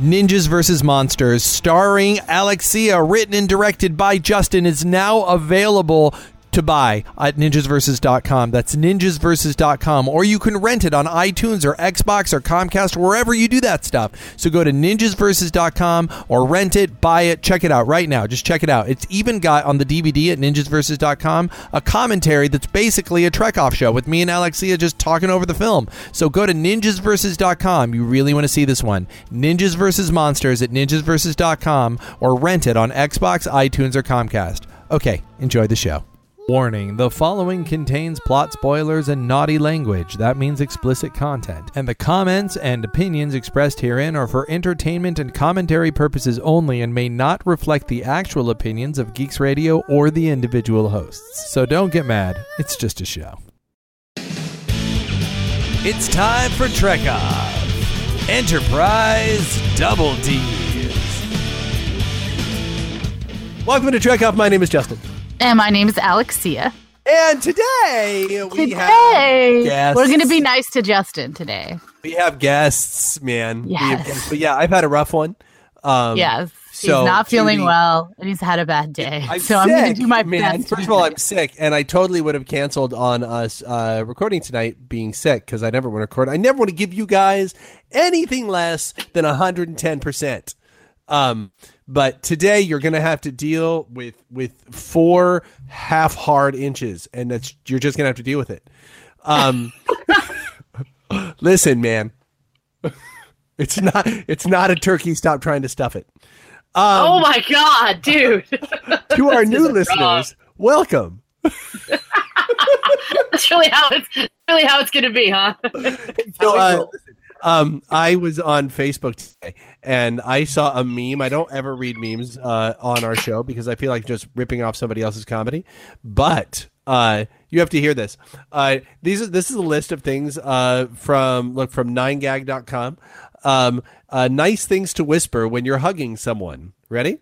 Ninjas vs. Monsters, starring Alexia, written and directed by Justin, is now available to buy at ninjasversus.com. That's ninjasversus.com. Or you can rent it on iTunes or Xbox or Comcast, or wherever you do that stuff. So go to ninjasversus.com or rent it, buy it, check it out right now. Just check it out. It's even got on the DVD at ninjasversus.com a commentary that's basically a Trek off show with me and Alexia just talking over the film. So go to ninjasversus.com. You really want to see this one. Ninjas vs. Monsters at ninjasversus.com or rent it on Xbox, iTunes, or Comcast. Okay, enjoy the show. Warning the following contains plot spoilers and naughty language. That means explicit content. And the comments and opinions expressed herein are for entertainment and commentary purposes only and may not reflect the actual opinions of Geeks Radio or the individual hosts. So don't get mad, it's just a show. It's time for Trek Off Enterprise Double D's. Welcome to Trek Off. My name is Justin. And my name is Alexia. And today we have Today, guests. we're going to be nice to Justin today. We have guests, man. Yes. guests. But yeah, I've had a rough one. Um, yes. so, he's not feeling Judy- well and he's had a bad day. I'm so I'm going to do my man. best. First of all, I'm sick, and I totally would have canceled on us uh, recording tonight being sick because I never want to record. I never want to give you guys anything less than 110 percent. Um, but today you're going to have to deal with with four half hard inches, and that's you're just going to have to deal with it. Um, listen, man, it's not it's not a turkey. Stop trying to stuff it. Um, oh my god, dude! to our new This is wrong. listeners, welcome. That's really how it's really how it's gonna be, huh? So, uh, um, I was on Facebook today and I saw a meme. I don't ever read memes uh, on our show because I feel like just ripping off somebody else's comedy. But uh, you have to hear this. Uh, these are, this is a list of things uh, from look from 9gag.com. Um, uh, nice things to whisper when you're hugging someone. Ready?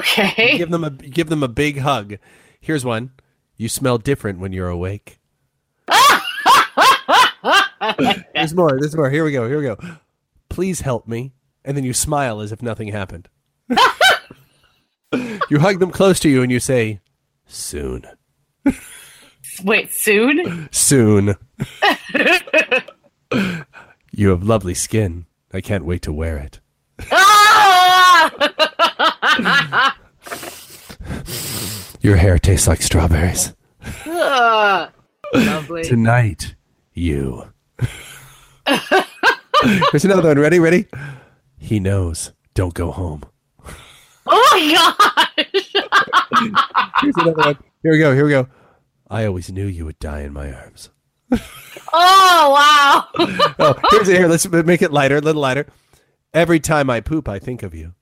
Okay. Give them a give them a big hug. Here's one. You smell different when you're awake. There's more. There's more. Here we go. Here we go. Please help me. And then you smile as if nothing happened. you hug them close to you and you say, soon. Wait, soon? Soon. you have lovely skin. I can't wait to wear it. Ah! Your hair tastes like strawberries. Ah! Lovely. Tonight, you. Here's another one. Ready? Ready? He knows. Don't go home. Oh my god! Here's another one. Here we go. Here we go. I always knew you would die in my arms. Oh wow! Oh, here's here. Let's make it lighter, a little lighter. Every time I poop, I think of you.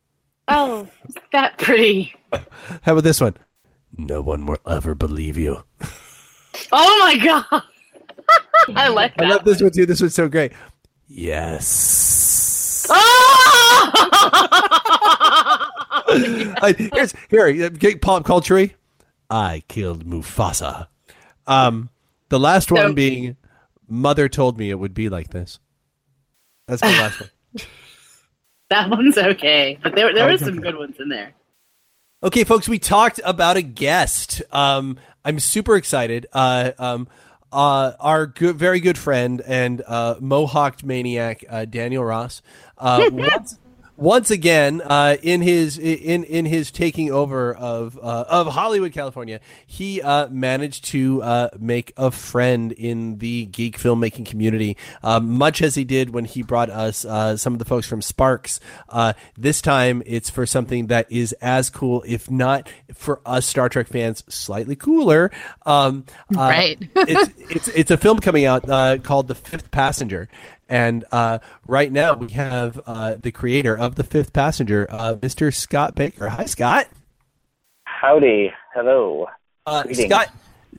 Oh, that pretty? How about this one? No one will ever believe you. Oh my god! I like I love this one too. This one's so great. Yes. Oh! I, here's here. uh, pop culture. I killed Mufasa. Um, the last one being, mother told me it would be like this. That's the last one. that one's okay, but there there okay. some good ones in there. Okay, folks, we talked about a guest. Um, I'm super excited. Uh, um, uh, our good, very good friend and uh, mohawked maniac uh, Daniel Ross. Uh, once, once again, uh, in his in in his taking over of uh, of Hollywood, California, he uh, managed to uh, make a friend in the geek filmmaking community, uh, much as he did when he brought us uh, some of the folks from Sparks. Uh, this time, it's for something that is as cool, if not for us Star Trek fans, slightly cooler. Um, Right. it's it's it's a film coming out uh, called The Fifth Passenger, and uh, right now we have uh, the creator of The Fifth Passenger, uh, Mr. Scott Baker. Hi, Scott. Howdy. Hello. Uh, Scott,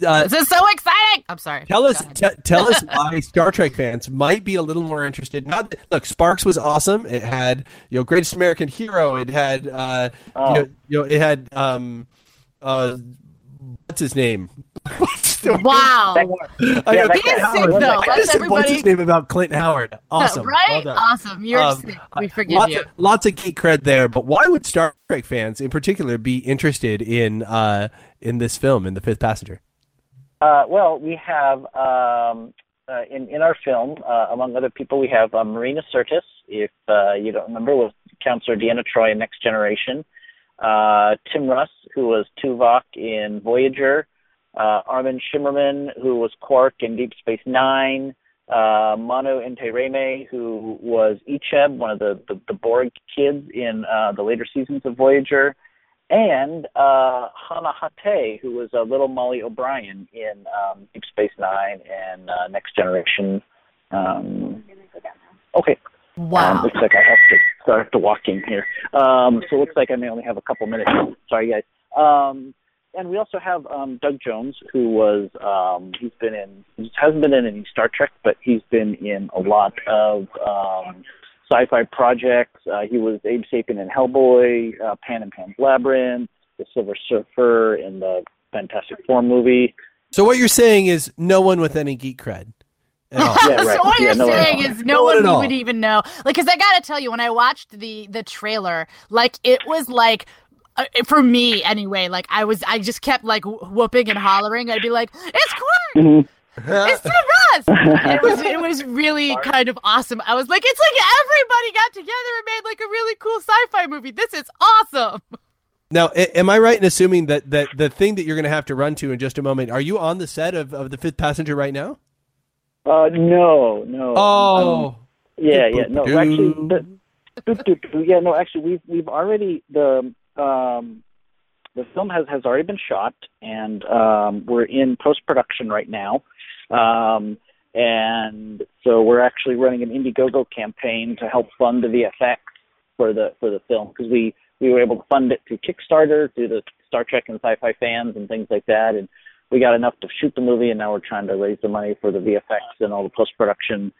uh, This is so exciting. I'm sorry. tell us t- tell us why Star Trek fans might be a little more interested. Not look, Sparks was awesome. It had you know Greatest American Hero. It had uh, Oh. you, know, you know it had um, uh, what's his name? Wow. I Yeah, know, that He is sick, Howard. though. I just said, what's his name about Clinton Howard? Awesome, right? Well done. awesome. You're Um, sick. We forgive lots you. Of, lots of geek cred there, but why would Star Trek fans in particular be interested in uh, in this film, in The Fifth Passenger? Uh, well, we have um, uh, in in our film, uh, among other people, we have uh, Marina Sirtis. If uh, you don't remember, was Counselor Deanna Troy in Next Generation. Uh, Tim Russ, who was Tuvok in Voyager. Uh, Armin Shimerman, who was Quark in Deep Space Nine. Uh, Manu Intiraymi, who was Icheb, one of the, the, the Borg kids in uh, the later seasons of Voyager and uh, Hana Hatae, who was uh, little Molly O'Brien in um, Deep Space Nine and uh, Next Generation. Um, okay. Um, Wow. looks like I have to start the walking here. Um, so it looks like I may only have a couple minutes. Sorry, guys. Um, and we also have um, Doug Jones, who was um, he's been in he hasn't been in any Star Trek, but he's been in a lot of um, sci-fi projects. Uh, he was Abe Sapien in Hellboy, uh, Pan and Pan's Labyrinth, The Silver Surfer, in the Fantastic Four movie. So what you're saying is no one with any geek cred at all. Yeah, right. So what Yeah, you're no saying is no, No one one all. would even know. Like, because I gotta tell you, when I watched the the trailer, like it was like. Uh, for me, anyway, like I was, I just kept like whooping and hollering. I'd be like, "It's Quark! Mhm. It's Tim Russ!" it was, it was really kind of awesome. I was like, "It's like everybody got together and made like a really cool sci-fi movie. This is awesome." Now, a- am I right in assuming that, that the thing that you're going to have to run to in just a moment, are you on the set of, of The Fifth Passenger right now? Uh, no, no. Oh. Um, yeah, yeah. No, actually, the, yeah, no. Actually, we've we've already the um, the film has has already been shot, and um, we're in post production right now. Um, and so we're actually running an Indiegogo campaign to help fund the VFX for the for the film because we we were able to fund it through Kickstarter through the Star Trek and sci-fi fans and things like that, and we got enough to shoot the movie, and now we're trying to raise the money for the VFX and all the post production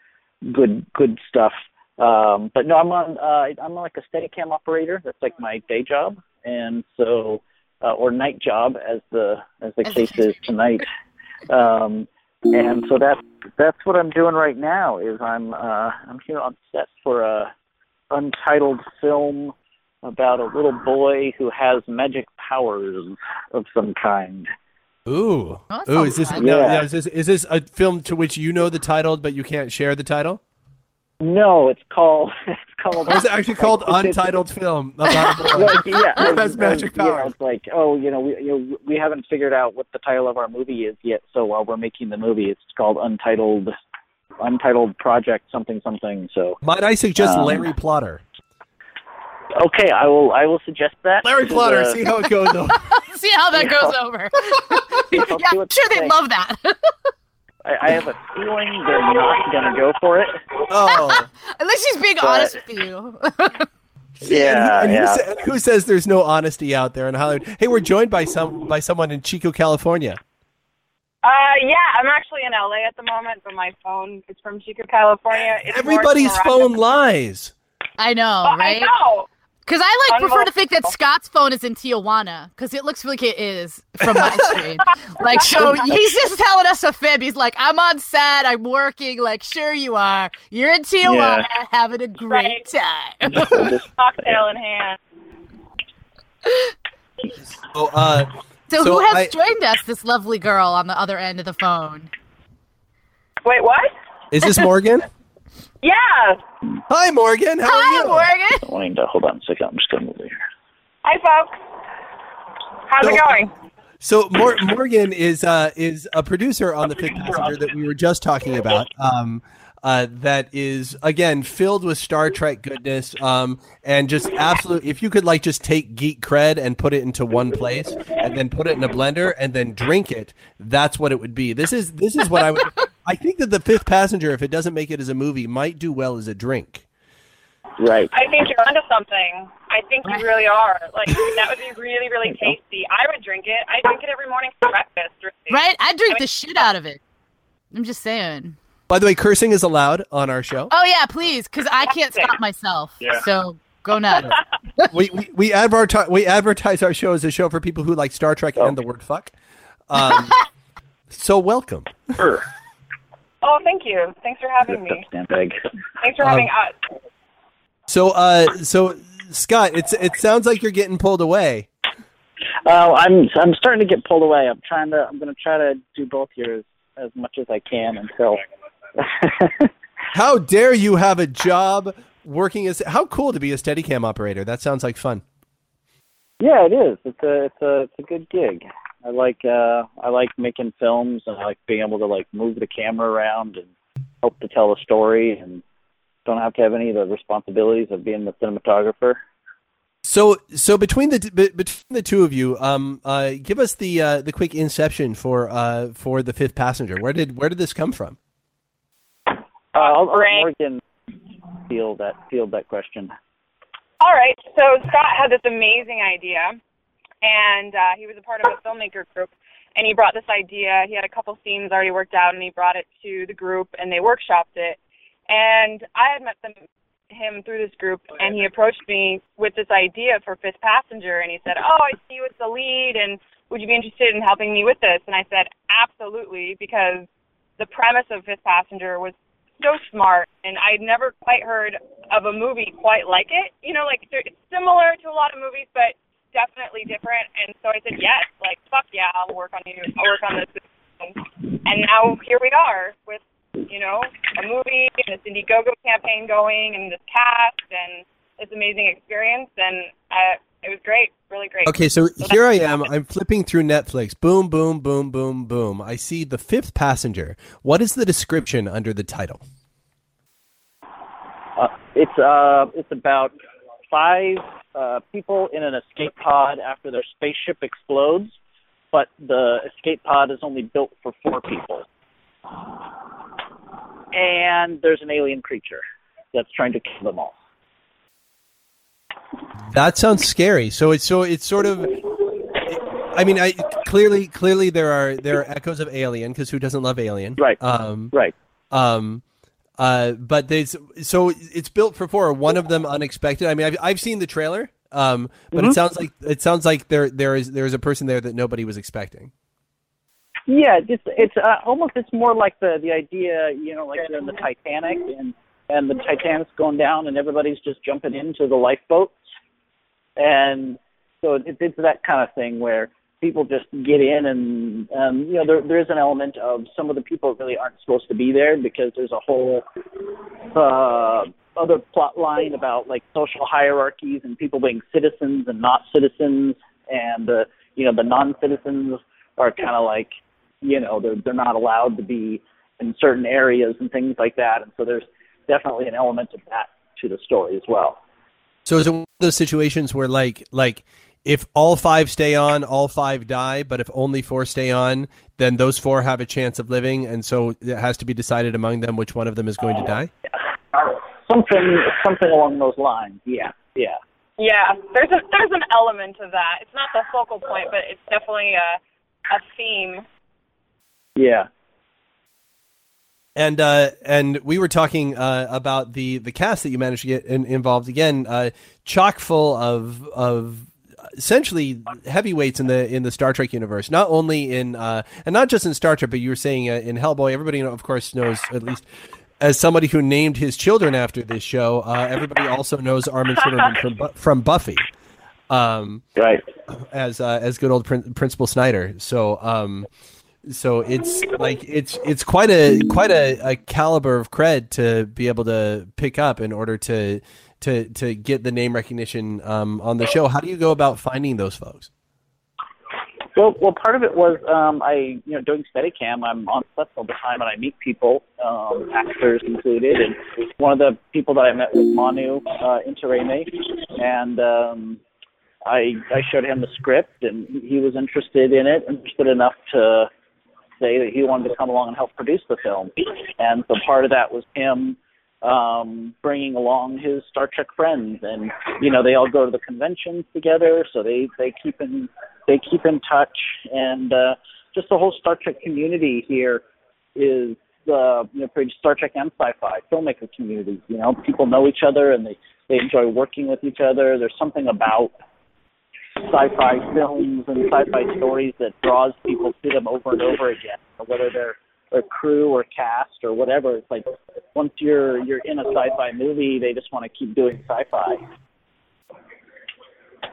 good good stuff. Um, but no, I'm on uh, I'm like a Steadicam operator. That's like my day job, and so uh, or night job as the as the As case is tonight. Um, and so that's that's what I'm doing right now. Is I'm uh, I'm here on set for a untitled film about a little boy who has magic powers of some kind. Ooh. That Ooh, is this, fun. no, Yeah. yeah, is this is this a film to which you know the title but you can't share the title? No, it's called it's called. Or is it actually called It's- it's- Untitled Film? About a boy? Well, yeah, Who it has was- magic yeah, powers? it's like, oh, you know, we you know, we haven't figured out what the title of our movie is yet. So while we're making the movie, it's called Untitled, Untitled Project something something. So Might I suggest Um, Larry Plotter? Okay, I will I will suggest that. Larry to Plotter, the- see how it goes. though. See how that goes over. I'll yeah, see I'm sure they they love that. I, I have a feeling they're not gonna go for it. oh. At least she's being But- honest with you. Yeah, and, who, yeah. sa- who says there's no honesty out there in Hollywood? Hey, we're joined by some by someone in Chico, California. Uh, yeah, I'm actually in LA at the moment, but my phone is from Chico, California. It's Everybody's phone lies. I know, Oh, right? I know. Because I like prefer to think that Scott's phone is in Tijuana because it looks like it is from my screen. Like, so he's just telling us a fib. He's like, "I'm on set. I'm working." Like, sure you are. You're in Tijuana, having a great time. Cocktail in hand. Oh, uh, so, So who has I- joined us? This lovely girl on the other end of the phone. Wait, what? is this Morgan? Yeah. Hi, Morgan. How are you? Hi, you? Morgan. Wanting to hold on a second. I'm just gonna move over here. Hi, folks. How's So- it going? So Mor- Morgan is uh, is a producer on the Fifth Passenger that we were just talking about. Um, uh, that is again filled with Star Trek goodness, um, and just absolute. If you could like just take geek cred and put it into one place, and then put it in a blender and then drink it, that's what it would be. This is this is what I would. I think that the Fifth Passenger, if it doesn't make it as a movie, might do well as a drink. Right. I think you're onto something. I think you really are. Like that would be really, really tasty. I would drink it. I drink it every morning for breakfast. Really. Right? I drink the shit out of it. I'm just saying. By the way, cursing is allowed on our show. Oh yeah, please, because I can't stop myself. So go nuts. we, we, we advertise we advertise our show as a show for people who like Star Trek and the word fuck. Um, so welcome. Sure. Oh, thank you. Thanks for having me. Stand. Thanks for Um, having us. So, uh, so Scott, it's it sounds like you're getting pulled away. Uh, I'm I'm starting to get pulled away. I'm trying to. I'm going to try to do both here as, as much as I can until. How dare you have a job working as? How cool to be a Steadicam operator. That sounds like fun. yeah, it is. It's a it's a it's a good gig. I like uh I like making films and I like being able to like move the camera around and help to tell a story and don't have to have any of the responsibilities of being the cinematographer. So, so between the be- between the two of you, um, uh, give us the uh, the quick inception for uh for the fifth passenger. Where did where did this come from? Uh, I'll, I'll Frank. Morgan field that field that question. All right. So Scott had this amazing idea, and uh, he was a part of a filmmaker group. And he brought this idea. He had a couple scenes already worked out, and he brought it to the group, and they workshopped it. And I had met them, him through this group, and he approached me with this idea for Fifth Passenger, and he said, "Oh, I see you as the lead, and would you be interested in helping me with this?" And I said, "Absolutely," because the premise of Fifth Passenger was so smart, and I'd never quite heard of a movie quite like it. You know, like it's similar to a lot of movies, but definitely different. And so I said, yes, like fuck yeah, I'll work on you. I'll work on this. And now here we are with you know a movie and this Indiegogo campaign going, and this cast and this amazing experience, and uh, it was great, really great. Okay, so here I am. I'm flipping through Netflix. Boom, boom, boom, boom, boom. I see the fifth passenger. What is the description under the title? Uh, it's uh, it's about five uh, people in an escape pod after their spaceship explodes, but the escape pod is only built for four people, and there's an alien creature that's trying to kill them all. That sounds scary. So it's so it's sort of. I mean, I clearly clearly there are there are echoes of Alien because who doesn't love Alien? Right. Um. Right. Um. Uh. But there's so it's built for four. One of them unexpected. I mean, I've I've seen the trailer. Um. But it sounds like it sounds like there there is there is a person there that nobody was expecting. Yeah, it's it's uh, almost it's more like the the idea, you know, like they're in the Titanic and and the Titanic's going down and everybody's just jumping into the lifeboats, and so it, it's that kind of thing where people just get in and um, you know there there is an element of some of the people really aren't supposed to be there because there's a whole uh, other plot line about like social hierarchies and people being citizens and not citizens. And uh, you know the non-citizens are kind of like you know they're they're not allowed to be in certain areas and things like that. And so there's definitely an element of that to the story as well. So is it one of those situations where like like if all five stay on, all five die, but if only four stay on, then those four have a chance of living, and so it has to be decided among them which one of them is going to die. something something along those lines yeah yeah Yeah, there's a there's an element of that. It's not the focal point, but it's definitely a a theme. yeah And uh, and we were talking uh, about the the cast that you managed to get in, involved again, uh, chock full of of essentially heavyweights in the in the Star Trek universe. Not only in uh, and not just in Star Trek, but you were saying uh, in Hellboy. Everybody, of course, knows at least. As somebody who named his children after this show, uh, everybody also knows Armin from from Buffy, um, right as uh, as good old Prin- Principal Snyder. So um, so it's like it's it's quite a quite a, a caliber of cred to be able to pick up in order to to to get the name recognition um, on the show. How do you go about finding those folks? Well, well, part of it was um, I, you know, doing Steadicam. I'm on sets all the time, and I meet people, um, actors included. And one of the people that I met was Manu uh, Intiraymi, and um, I I showed him the script, and he was interested in it, interested enough to say that he wanted to come along and help produce the film. And so part of that was him um bringing along his Star Trek friends. And you know they all go to the conventions together so they they keep in they keep in touch. And uh just the whole Star Trek community here is uh you know pretty Star Trek and sci-fi filmmaker community. You know people know each other and they they enjoy working with each other. There's something about sci-fi films and sci-fi stories that draws people to them over and over again, whether they're a crew or cast or whatever. It's like once you're you're in a sci-fi movie, they just want to keep doing sci-fi.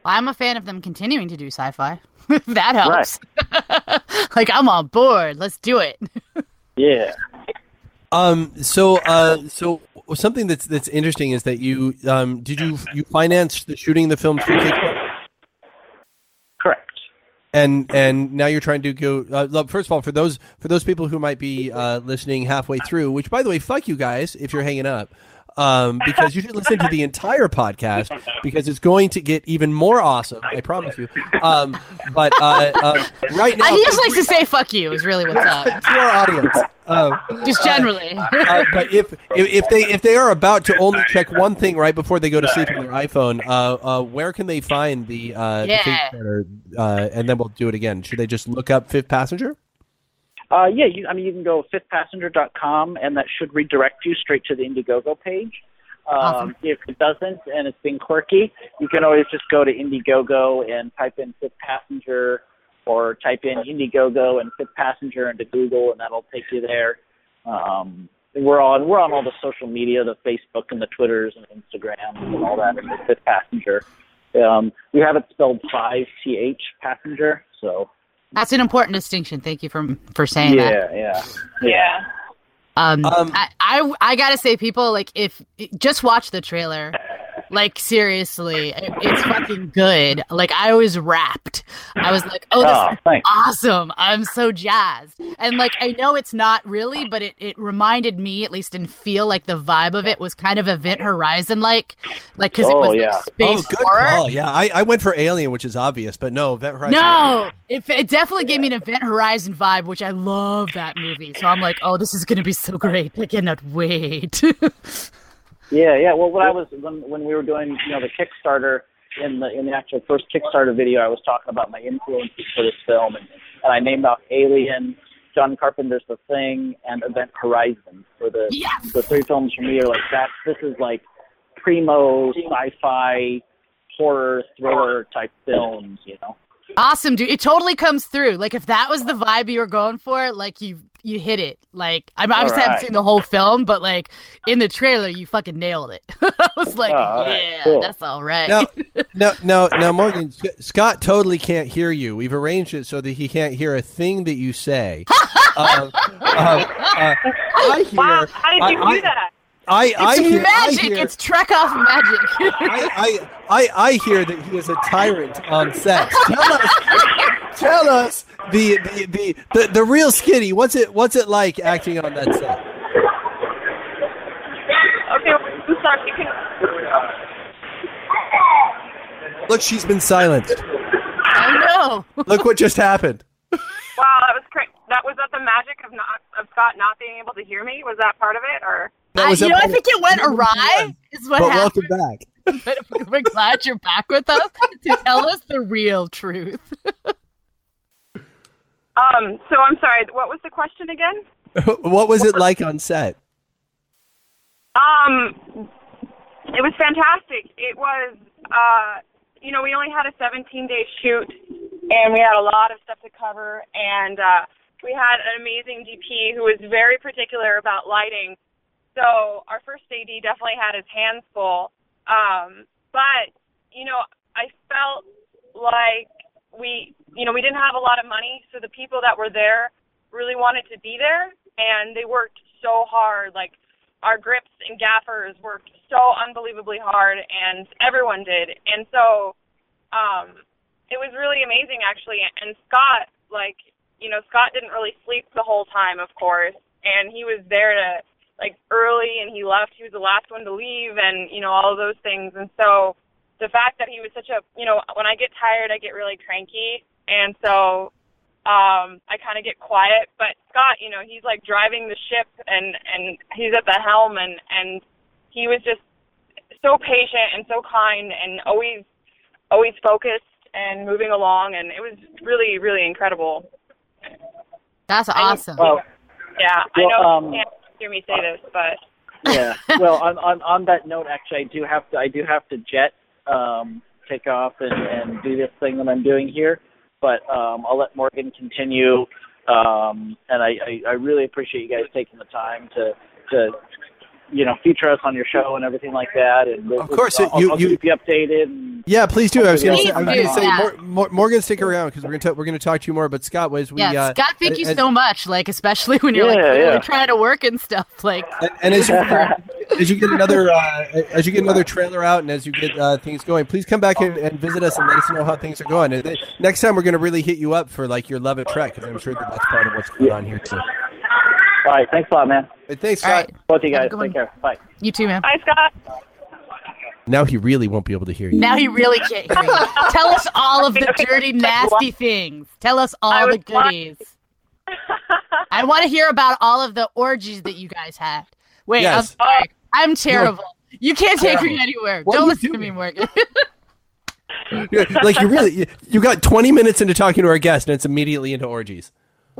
I'm a fan of them continuing to do sci-fi. that helps. like I'm on board. Let's do it. Yeah. Um. So. Uh. So something that's that's interesting is that you um did you you financed the shooting of the film through Kickstarter Correct. And and now you're trying to go. Uh, first of all, for those for those people who might be uh, listening halfway through, which by the way, fuck you guys if you're hanging up. Um, because you should listen to the entire podcast because it's going to get even more awesome. I promise you. Um, but uh, uh, right now, he just likes to say "fuck you" is really what's up. to our audience. Um, Just generally. uh, but if, if they if they are about to only check one thing right before they go to sleep on their iPhone, uh, uh, where can they find the, uh, the Yeah. Uh, and then we'll do it again. Should they just look up Fifth Passenger? Uh, yeah, you, I mean, you can go fifthpassenger.com, and that should redirect you straight to the Indiegogo page. Um, Awesome. If it doesn't, and it's being quirky, you can always just go to Indiegogo and type in Fifth Passenger, or type in Indiegogo and Fifth Passenger into Google, and that'll take you there. Um, we're on we're on all the social media, the Facebook and the Twitters and Instagrams and all that, and the Fifth Passenger. Um, we have it spelled five th passenger, so That's an important distinction. Thank you for for saying that. yeah, yeah, Yeah. Um, Um, I, I I gotta say, people like if just watch the trailer. Like seriously, it, it's fucking good. Like I was wrapped. I was like, oh, this Oh, is awesome. I'm so jazzed. And like I know it's not really, but it, it reminded me, at least in feel, like the vibe of it was kind of Event Horizon like. Like because it Oh, was yeah. like space oh, good horror. call. Yeah, I, I went for Alien, which is obvious, but no, Event Horizon. No, it, it definitely gave me an Event Horizon vibe, which I love that movie. So I'm like, oh, this is gonna be so great. I cannot wait. Yeah, yeah. Well, what I was when when we were doing, you know, the Kickstarter in the in the actual first Kickstarter video, I was talking about my influences for this film, and, and I named off Alien, John Carpenter's The Thing, and Event Horizon for the Yes! the three films for me are like that. This is like primo sci-fi horror thriller type films, you know. Awesome, dude. It totally comes through. Like if that was the vibe you were going for, like you you hit it. Like I'm obviously haven't seen the whole film, but like in the trailer, you fucking nailed it. I was like, Oh, alright, yeah, cool. that's all right. No, no, no, now, Morgan, Scott totally can't hear you. We've arranged it so that he can't hear a thing that you say. um, uh, uh, I hear. Wow. How did you I- do that? I, I it's hear. magic. I hear, It's Trek off magic. I, I, I, I hear that he is a tyrant on set. Tell us, tell us the, the, the, the, the real skinny. What's it What's it like acting on that set? Okay, I'm sorry. You can. Look, she's been silenced. I know. Look what just happened. Wow, that was cra- that was that the magic of not of Scott not being able to hear me? Was that part of it, or? That I, you a- know, I think it went awry. Is what But happened. welcome back. But we're glad you're back with us to tell us the real truth. Um. So I'm sorry. What was the question again? what was it like on set? Um, it was fantastic. It was, uh, you know, we only had a 17 day shoot, and we had a lot of stuff to cover, and uh, we had an amazing DP who was very particular about lighting. So our first AD definitely had his hands full. Um, but you know, I felt like we, you know, we didn't have a lot of money, so the people that were there really wanted to be there, and they worked so hard, like our grips and gaffers worked so unbelievably hard and everyone did and so um it was really amazing actually and scott like you know scott didn't really sleep the whole time of course and he was there to like early and he left he was the last one to leave and you know all of those things and so the fact that he was such a you know when i get tired i get really cranky and so um I kind of get quiet but Scott you know he's like driving the ship and and he's at the helm and and he was just so patient and so kind and always always focused and moving along and it was really really incredible That's awesome. Well, yeah I know um, you can't hear me say this but yeah. Well, on, on on that note, actually, I do have to I do have to jet. Um, take off and, and do this thing that I'm doing here. But um, I'll let Morgan continue. Um, and I, I, I really appreciate you guys taking the time to to you know feature us on your show and everything like that. And Of course, I'll, you- I'll you- keep you updated. And Yeah, please do. I was going to say, I was going to say, yeah. Mor- Mor- Morgan, stick around because we're going to we're going to talk to you more. But Scott, was we yeah, uh, Scott, thank you so much. Like, especially when you're like Yeah, really yeah. trying to work and stuff. Like, And, and as you as you get another uh, as you get another trailer out and as you get uh, things going, please come back and, and visit us and let us know how things are going. And then next time we're going to really hit you up for like your love of Trek because I'm sure that that's part of what's going on here too. All right, thanks a lot, man. But thanks, all Scott. right, Both of you Have a guys, good one. take care. Bye. you too, man. Hi, Scott. Now he really won't be able to hear you. Now he really can't hear you. Tell us all of the dirty, nasty things. Tell us I all the was goodies. I want to hear about all of the orgies that you guys had. Wait, Yes. I'm sorry. I'm terrible. You can't take me anywhere. What are Don't you listen to me, doing? Morgan. like you really you, you got 20 minutes into talking to our guest and it's immediately into orgies.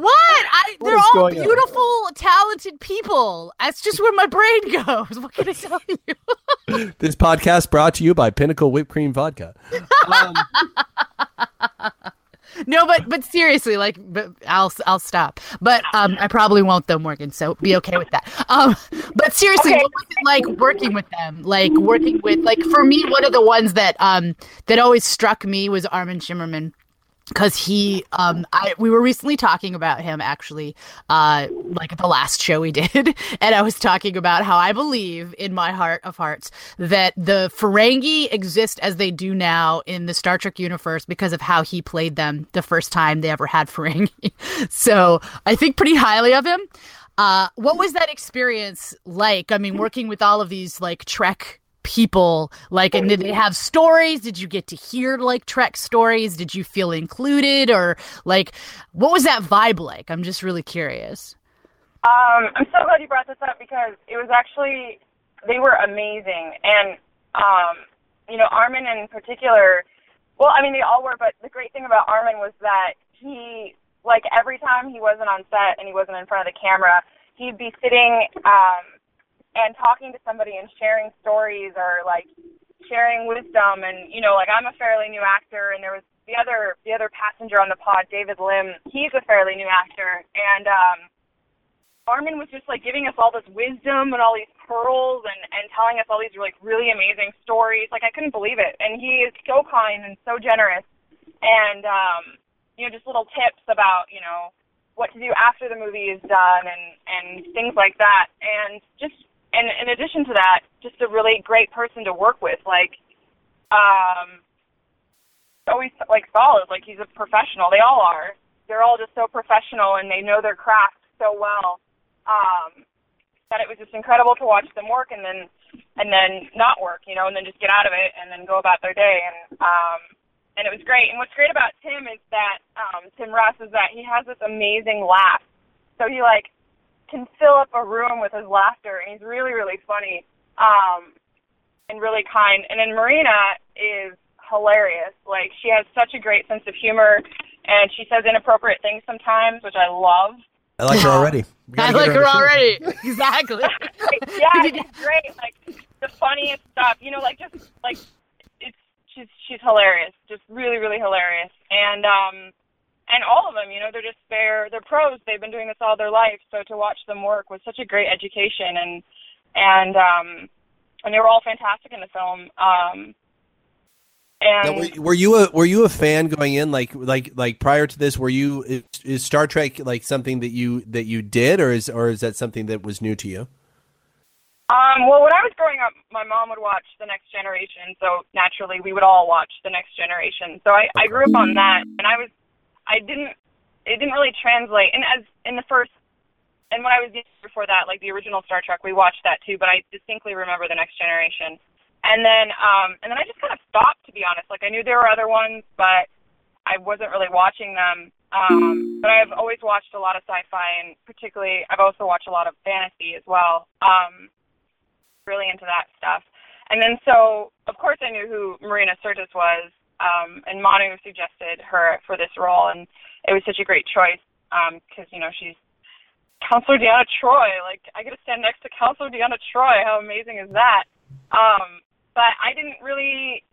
What? I, What they're all going on? beautiful, talented people. That's just where my brain goes. What can I tell you? This podcast brought to you by Pinnacle Whipped Cream Vodka. Um, No, but but seriously, like, but I'll I'll stop. But um, I probably won't though, Morgan. So be okay with that. Um, but seriously, Okay. what was it like working with them? Like working with like for me, one of the ones that um that always struck me was Armin Shimerman. Because he, um, I we were recently talking about him actually, uh, like the last show we did, and I was talking about how I believe in my heart of hearts that the Ferengi exist as they do now in the Star Trek universe because of how he played them the first time they ever had Ferengi. so I think pretty highly of him. Uh, what was that experience like? I mean, working with all of these like Trek people, like, and did they have stories? Did you get to hear like Trek stories? Did you feel included, or like, what was that vibe like? I'm just really curious. Um, I'm so glad you brought this up because it was actually they were amazing, and um, you know Armin in particular. Well, I mean they all were, but the great thing about Armin was that he, like every time he wasn't on set and he wasn't in front of the camera, he'd be sitting um, and talking to somebody and sharing stories or like sharing wisdom. And you know, like I'm a fairly new actor, and there was the other the other passenger on the pod, David Lim. He's a fairly new actor, and um, Armin was just like giving us all this wisdom and all these pearls and and telling us all these like really amazing stories. Like I couldn't believe it. And he is so kind and so generous. And um, you know, just little tips about you know what to do after the movie is done and and things like that. And just and in addition to that, just a really great person to work with. Like um, always like solid. Like he's a professional. They all are. They're all just so professional and they know their craft so well. Um, that it was just incredible to watch them work and then and then not work, you know, and then just get out of it and then go about their day and um and it was great. And what's great about Tim is that um Tim Russ is that he has this amazing laugh. So he like can fill up a room with his laughter and he's really, really funny. Um and really kind. And then Marina is hilarious. Like she has such a great sense of humor and she says inappropriate things sometimes, which I love. I like her already. I like get her on the show. already. exactly. yeah, it's great. Like the funniest stuff. You know, like just like it's she's she's hilarious. Just really, really hilarious. And um and all of them, you know, they're just they're they're pros. They've been doing this all their life. So to watch them work was such a great education and and um and they were all fantastic in the film. Um Now, and were, were you a were you a fan going in like like like prior to this? Were you is, is Star Trek like something that you that you did, or is or is that something that was new to you? Um, well, when I was growing up, my mom would watch The Next Generation, so naturally we would all watch The Next Generation. So I, I grew up on that, and I was, I didn't, it didn't really translate. And as in the first, and when I was before that, like the original Star Trek, we watched that too. But I distinctly remember The Next Generation, and then, um, and then I just kind of stopped, to be honest. Like I knew there were other ones, but I wasn't really watching them. Um, but I've always watched a lot of sci-fi, and particularly, I've also watched a lot of fantasy as well. Um, really into that stuff. And then so, of course, I knew who Marina Sirtis was, um, and Manu suggested her for this role, and it was such a great choice because you know she's Counselor Deanna Troy. Like I get to stand next to Counselor Deanna Troy. How amazing is that? Um, but I didn't really.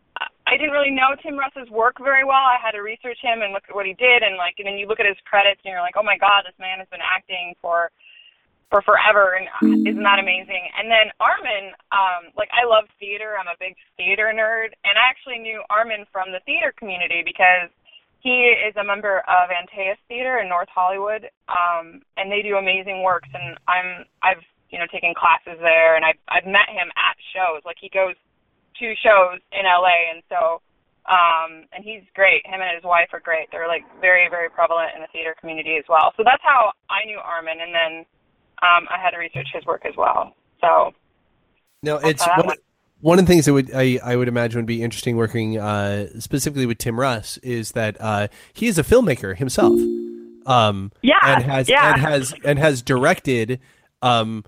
I didn't really know Tim Russ's work very well. I had to research him and look at what he did, and like, and then you look at his credits, and you're like, oh my god, this man has been acting for for forever, and isn't that amazing? And then Armin, um, like I love theater. I'm a big theater nerd, and I actually knew Armin from the theater community because he is a member of Antaeus Theater in North Hollywood, um, and they do amazing works. And I'm I've you know taken classes there, and I've I've met him at shows. Like he goes to shows in LA, and so um, and he's great. Him and his wife are great. They're like very very prevalent in the theater community as well. So that's how I knew Armin, and then um, I had to research his work as well. So No, it's one, one of the things that would I, I would imagine would be interesting working uh, specifically with Tim Russ is that uh, he is a filmmaker himself. Um, Yeah, and has yeah. and has and has directed um,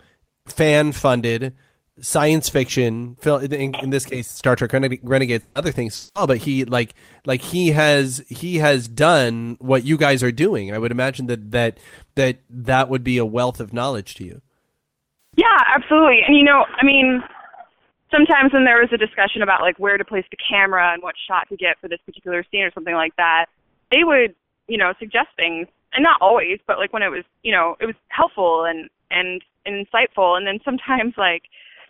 fan funded science fiction in, in this case Star Trek Reneg- Renegades other things oh but he like like he has he has done what you guys are doing I would imagine that that that that would be a wealth of knowledge to you Yeah, absolutely. And you know, I mean, sometimes when there was a discussion about like where to place the camera and what shot to get for this particular scene or something like that, they would, you know, suggest things. And not always, but like when it was, you know, it was helpful and and, and insightful. And then sometimes like,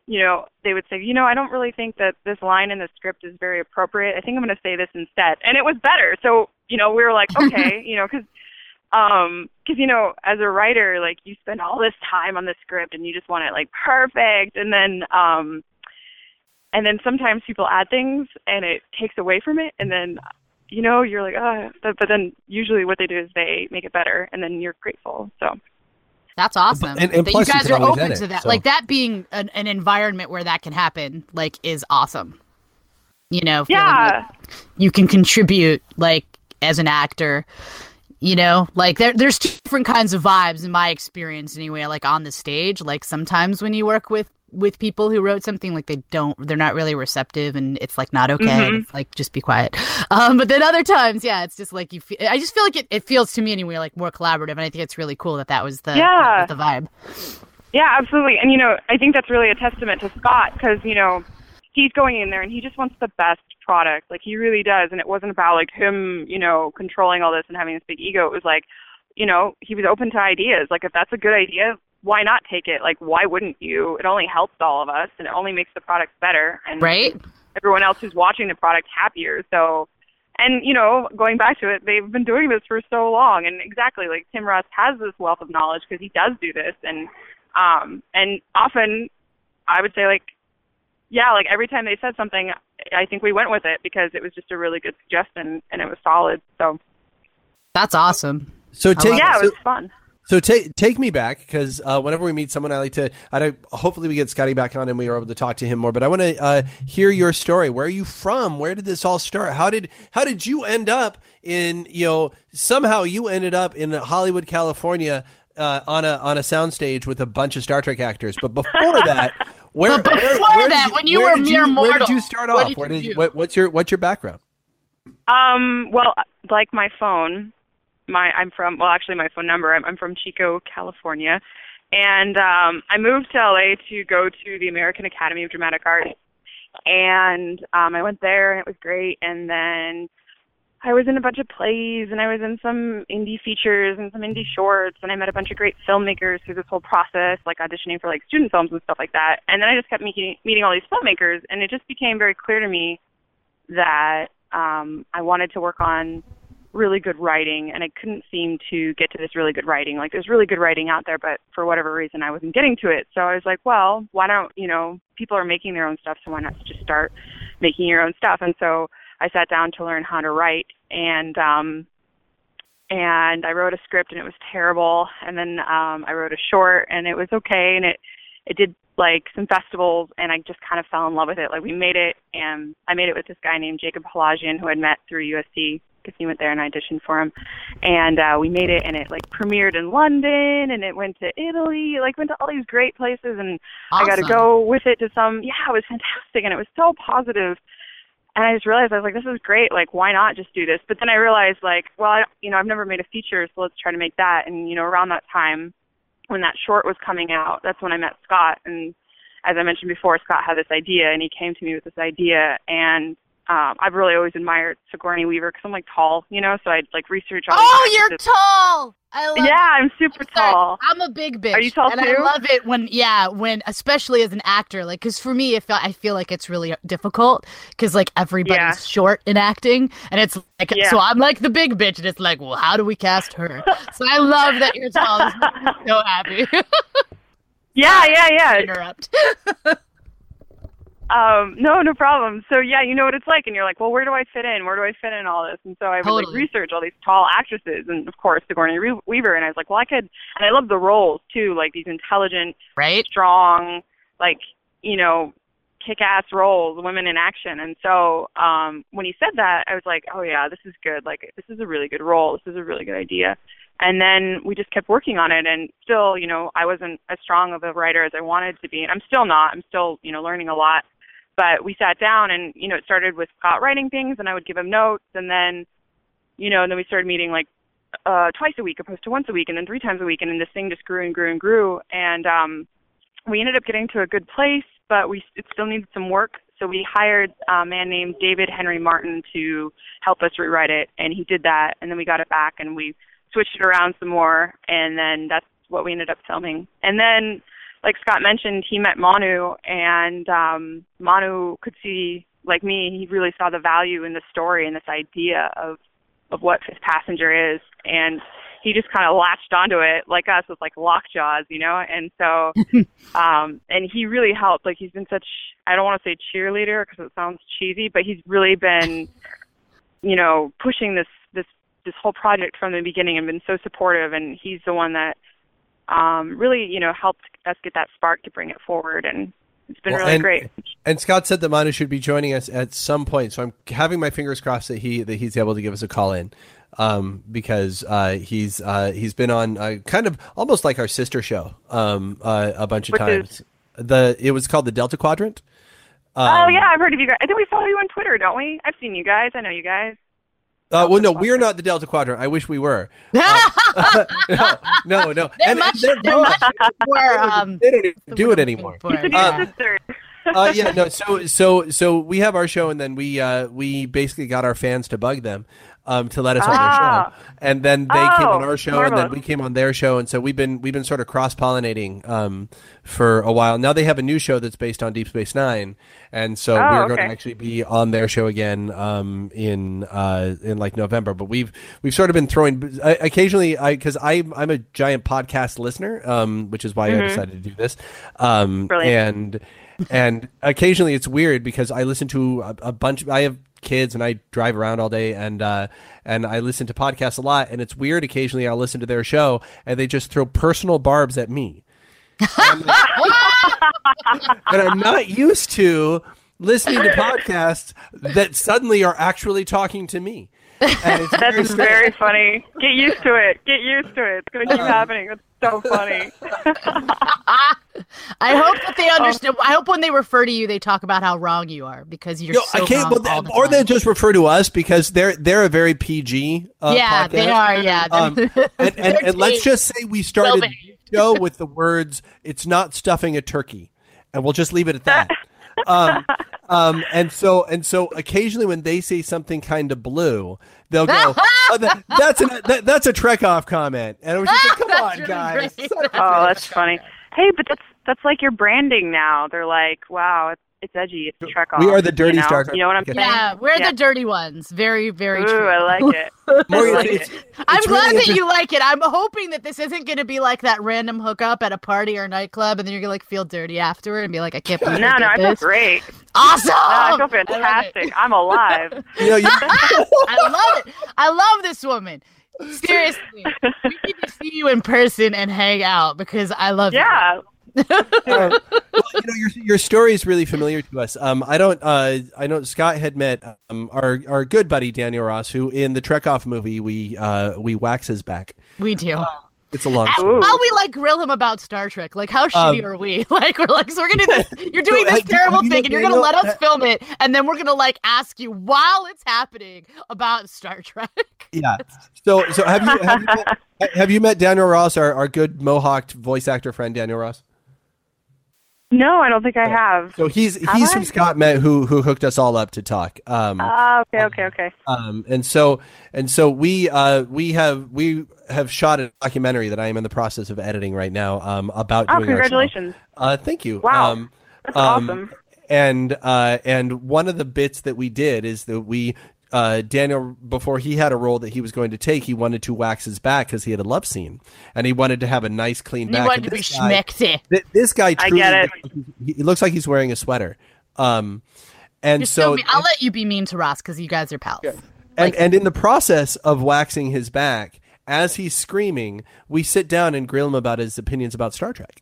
you know, they would say, you know, I don't really think that this line in the script is very appropriate. I think I'm going to say this instead. And it was better. So, you know, we were like, okay, you know, because um because you know as a writer like you spend all this time on the script and you just want it like perfect and then um and then sometimes people add things and it takes away from it and then you know you're like oh but, but then usually what they do is they make it better and then you're grateful so That's awesome. And- and that you you guys can are open edit, to that. so- Like that being an, an environment where that can happen, like, is awesome. You know, yeah like you can contribute, like, as an actor. You know, like there, there's different kinds of vibes in my experience, anyway. Like on the stage, like sometimes when you work with with people who wrote something, like they don't, they're not really receptive, and it's like not okay. Mhm. It's like just be quiet. Um, but then other times, yeah, it's just like you. Feel, I just feel like it, it feels to me anyway, like more collaborative, and I think it's really cool that that was the Yeah. the vibe. Yeah, absolutely. And you know, I think that's really a testament to Scott because you know he's going in there and he just wants the best product. Like he really does. And it wasn't about like him, you know, controlling all this and having this big ego. It was like, you know, he was open to ideas. Like if that's a good idea, why not take it? Like why wouldn't you? It only helps all of us and it only makes the product better and Right? everyone else who's watching the product happier. So and you know, going back to it, they've been doing this for so long, and exactly like Tim Russ has this wealth of knowledge because he does do this, and um, and often I would say like, yeah, like every time they said something, I think we went with it because it was just a really good suggestion and it was solid. So That's awesome. so take yeah, it so- was fun. So take take me back because uh, whenever we meet someone, I like to. I don't, hopefully we get Scotty back on and we are able to talk to him more. But I want to uh, hear your story. Where are you from? Where did this all start? How did how did you end up in you know somehow you ended up in Hollywood, California uh, on a on a soundstage with a bunch of Star Trek actors? But before that, where But before where, where that, you- when you were mere you, where did you start what off? did Where you did what, what's your what's your background? Um, well, like my phone, my I'm from well, actually my phone number. I'm, I'm from Chico, California, and um, I moved to LA to go to the American Academy of Dramatic Art, and um, I went there and it was great. And then I was in a bunch of plays and I was in some indie features and some indie shorts, and I met a bunch of great filmmakers through this whole process, like auditioning for like student films and stuff like that. And then I just kept meeting meeting all these filmmakers, and it just became very clear to me that um, I wanted to work on really good writing, and I couldn't seem to get to this really good writing. Like there's really good writing out there, but for whatever reason, I wasn't getting to it. So I was like, well, why don't you know people are making their own stuff, so why not just start making your own stuff? And so I sat down to learn how to write, and um, and I wrote a script, and it was terrible. And then um, I wrote a short, and it was okay, and it it did like some festivals and I just kind of fell in love with it. Like we made it and I made it with this guy named Jacob Pelagian who I'd met through USC because he went there and I auditioned for him. And uh we made it and it like premiered in London and it went to Italy, like went to all these great places and I got to go with it to some yeah, it was fantastic and it was so positive. And I just realized I was like, this is great. Like, why not just do this? But then I realized, like, well, I, you know, I've never made a feature, so let's try to make that. And you know, around that time, when that short was coming out, that's when I met Scott. And as I mentioned before, Scott had this idea, and he came to me with this idea, and um, I've really always admired Sigourney Weaver because I'm like tall, you know, so I'd like research all. Oh, you're tall. I love Yeah, I'm super Sorry, tall. I'm a big bitch. Are you tall and too? I love it when, yeah, when especially as an actor, like, because for me, feel, I feel like it's really difficult because like everybody's Yeah. short in acting, and it's like, Yeah. so I'm like the big bitch, and it's like, well, how do we cast her? so I love that you're tall. Me so happy. Yeah, yeah, yeah. Interrupt. Um, no, no problem. So yeah, you know what it's like, and you're like, well, where do I fit in? Where do I fit in all this? And so I would like research all these tall actresses, and of course Sigourney Weaver. And I was like, well, I could, and I love the roles too, like these intelligent, right? strong, like you know, kick-ass roles, women in action. And so um, when he said that, I was like, oh yeah, this is good. Like this is a really good role. This is a really good idea. And then we just kept working on it, and still, you know, I wasn't as strong of a writer as I wanted to be, and I'm still not. I'm still, you know, learning a lot. But we sat down, and you know, it started with Scott writing things, and I would give him notes, and then, you know, and then we started meeting like uh twice a week opposed to once a week and then three times a week and then this thing just grew and grew and grew. And um we ended up getting to a good place but we it still needed some work. So we hired a man named David Henry Martin to help us rewrite it and he did that and then we got it back and we switched it around some more and then that's what we ended up filming. And then like Scott mentioned he met Manu and um Manu could see like me he really saw the value in the story and this idea of of what Fifth Passenger is, and he just kind of latched onto it like us with like lockjaws, you know. And so, um, and he really helped. Like he's been such I don't want to say cheerleader because it sounds cheesy, but he's really been, you know, pushing this this this whole project from the beginning and been so supportive. And he's the one that um, really, you know, helped us get that spark to bring it forward. And it's been Well, really and- great. And Scott said that Manu should be joining us at some point, so I'm having my fingers crossed that he that he's able to give us a call in, um, because uh, he's uh, he's been on uh, kind of almost like our sister show um, uh, a bunch of Which times. is- The it was called the Delta Quadrant. oh Um, yeah, I've heard of you guys. I think we follow you on Twitter, don't we? I've seen you guys. I know you guys. Uh, well, no, we're not the Delta Quadrant. I wish we were. no, no, no. They're And- much, they're they're much more, um, they don't even do it anymore. looking for. Your Yeah. uh, yeah, no. So, so, so we have our show, and then we uh, we basically got our fans to bug them um, to let us on their Ah. show, and then they came on Oh, our show, and then we came on their show, and so we've been we've been sort of cross pollinating um, for a while. Now they have a new show that's based on Deep Space Nine, and so Oh, we're going to actually be on their show again um, in uh, in like November. But we've we've sort of been throwing I, occasionally, I because I I'm a giant podcast listener, um, which is why I decided to do this, um, Mm-hmm. And and occasionally it's weird because I listen to a, a bunch. I have kids and I drive around all day and uh, and I listen to podcasts a lot. And it's weird. Occasionally I'll listen to their show and they just throw personal barbs at me, and I'm not used to listening to podcasts that suddenly are actually talking to me. And it's very That's strange. very funny. Get used to it. Get used to it. It's gonna keep happening. That's so funny. I hope that Oh. they understand. I hope when they refer to you, they talk about how wrong you are because you're No, so I can't. wrong Well, all the or time. they just refer to us because they're they're a very PG. Uh, yeah, they are. Yeah, Um, and, and, and let's just say we started well-behaved. the show with the words "It's not stuffing a turkey," and we'll just leave it at that. Um, um, and so and so occasionally when they say something kind of blue, they'll go, oh, that, "That's an, that, that's a Trek off comment," and it was just like, "Come on, really guys." great. Son of a- Oh, that's funny. Hey, but that's that's like your branding now. They're like, wow, it's it's edgy. It's Trek off. We are the dirty you know? Star Trek You know what I'm podcast. saying? Yeah, we're Yeah. the dirty ones. Very, very Ooh, true. I like it. Morgan, I like it's- it. I'm it's glad really that you like it. I'm hoping that this isn't going to be like that random hookup at a party or nightclub, and then you're gonna like feel dirty afterward and be like, I can't believe No, I no, I feel this. great. Awesome. No, I feel fantastic. I'm alive. You know, you, I love it. I love this woman. Seriously, we need to see you in person and hang out because I love you. Yeah. Uh, well, you know, your your story is really familiar to us. Um, I don't. Uh, I know Scott had met um, our our good buddy Daniel Ross, who in the Trek Off movie we uh, we wax his back. We do. It's a long. How story. Ooh. we like grill him about Star Trek? Like, how shitty Um, are we? Like, we're like, so we're gonna do this. You're doing So, this uh, terrible you thing, and you're gonna let us Uh, film it, and then we're gonna like ask you while it's happening about Star Trek. Yeah. So so have you have you met, have you met Daniel Ross, our, our good Mohawked voice actor friend Daniel Ross? No, I don't think I have. So he's Have he's I? who Scott met who who hooked us all up to talk. Um, Ah, okay, okay, okay. um, and so and so we uh we have we have shot a documentary that I am in the process of editing right now um about Oh, doing our show. congratulations. Uh, thank you. Wow. Um, That's um, awesome. and uh, and one of the bits that we did is that we uh, Daniel before he had a role that he was going to take, he wanted to wax his back because he had a love scene, and he wanted to have a nice clean You back. wanted And to be this guy- schmeckty. Th- this guy I get it. looks like he, he looks like he's wearing a sweater. Um, and You're so still I'll let you be mean to Ross because you guys are pals. and and in the process of waxing his back, as he's screaming, we sit down and grill him about his opinions about Star Trek.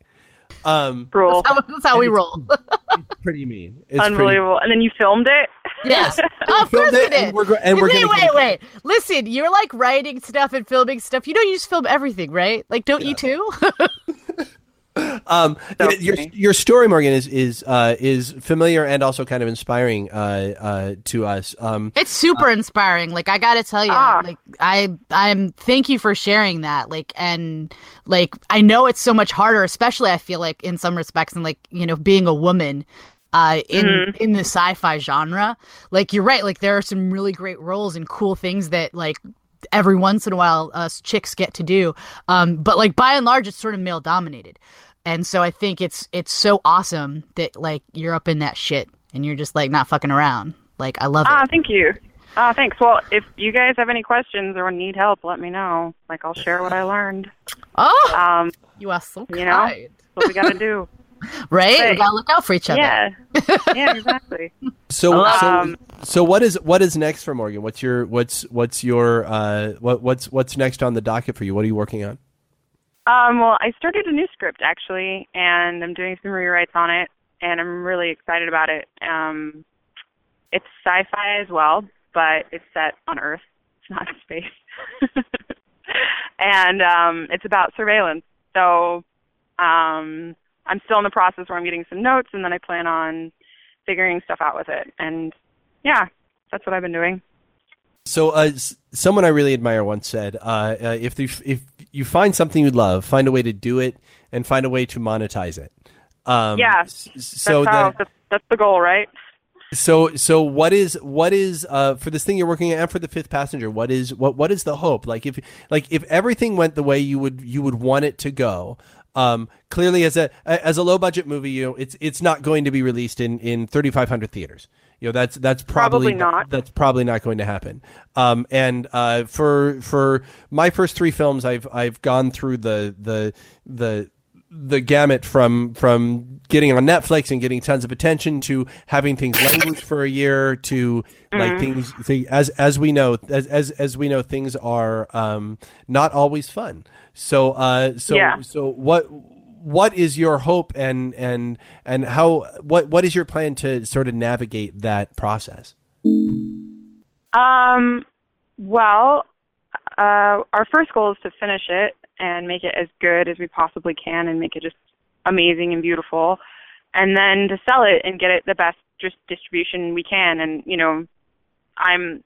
Um, Rule. That's how, that's how we roll. pretty mean. It's pretty- Unbelievable. And then you filmed it? Yes. Oh, of course we it, and we're go- and we're wait, wait, get- wait. Listen, you're like writing stuff and filming stuff. You know, you just film everything, right? Like, don't you too? Um, So your your story, Morgan, is is uh, is familiar and also kind of inspiring uh, uh, to us. Um, It's super inspiring. Like I gotta tell you, Ah. like I I'm thank you for sharing that. Like and like I know it's so much harder, especially I feel like in some respects, and like you know being a woman. Uh, in Mm-hmm. in the sci-fi genre, like you're right. Like there are some really great roles and cool things that like every once in a while us chicks get to do. Um, but like by and large, it's sort of male dominated, and so I think it's it's so awesome that like you're up in that shit and you're just like not fucking around. Like I love it. Ah, thank you. Ah, thanks. Well, if you guys have any questions or need help, let me know. Like, I'll share what I learned. Oh, Um, you are so you know? what we got to do. Right? We gotta look out for each other. yeah. Yeah, exactly. so Um, so so what is what is next for Morgan? What's your what's what's your uh, what what's what's next on the docket for you? What are you working on? Um, well, I started a new script actually, and I'm doing some rewrites on it, and I'm really excited about it. Um, it's sci-fi as well, but it's set on Earth. It's not in space, and um, it's about surveillance. So um, I'm still in the process where I'm getting some notes, and then I plan on figuring stuff out with it. And yeah, that's what I've been doing. So, uh, someone I really admire once said, uh, uh, "If you, if you find something you love, find a way to do it, and find a way to monetize it." Um, Yeah, So that's, how, that, that's, that's the goal, right? so so what is what is uh, for this thing you're working on and for the fifth passenger? What is what what is the hope? Like if like if everything went the way you would you would want it to go. Um, clearly, as a as a low budget movie, you know it's it's not going to be released in in 3,500 theaters. You know that's that's probably, Probably not. That's probably not going to happen. Um, and uh, for for my first three films, I've I've gone through the the the the gamut from from getting on Netflix and getting tons of attention to having things language for a year to like Mm-hmm. things th- as as we know as as, as we know things are um, not always fun. So uh, so Yeah. so what what is your hope and and and how what what is your plan to sort of navigate that process? Um, well, uh, our first goal is to finish it and make it as good as we possibly can and make it just amazing and beautiful. And then to sell it and get it the best just distribution we can. And, you know, I'm,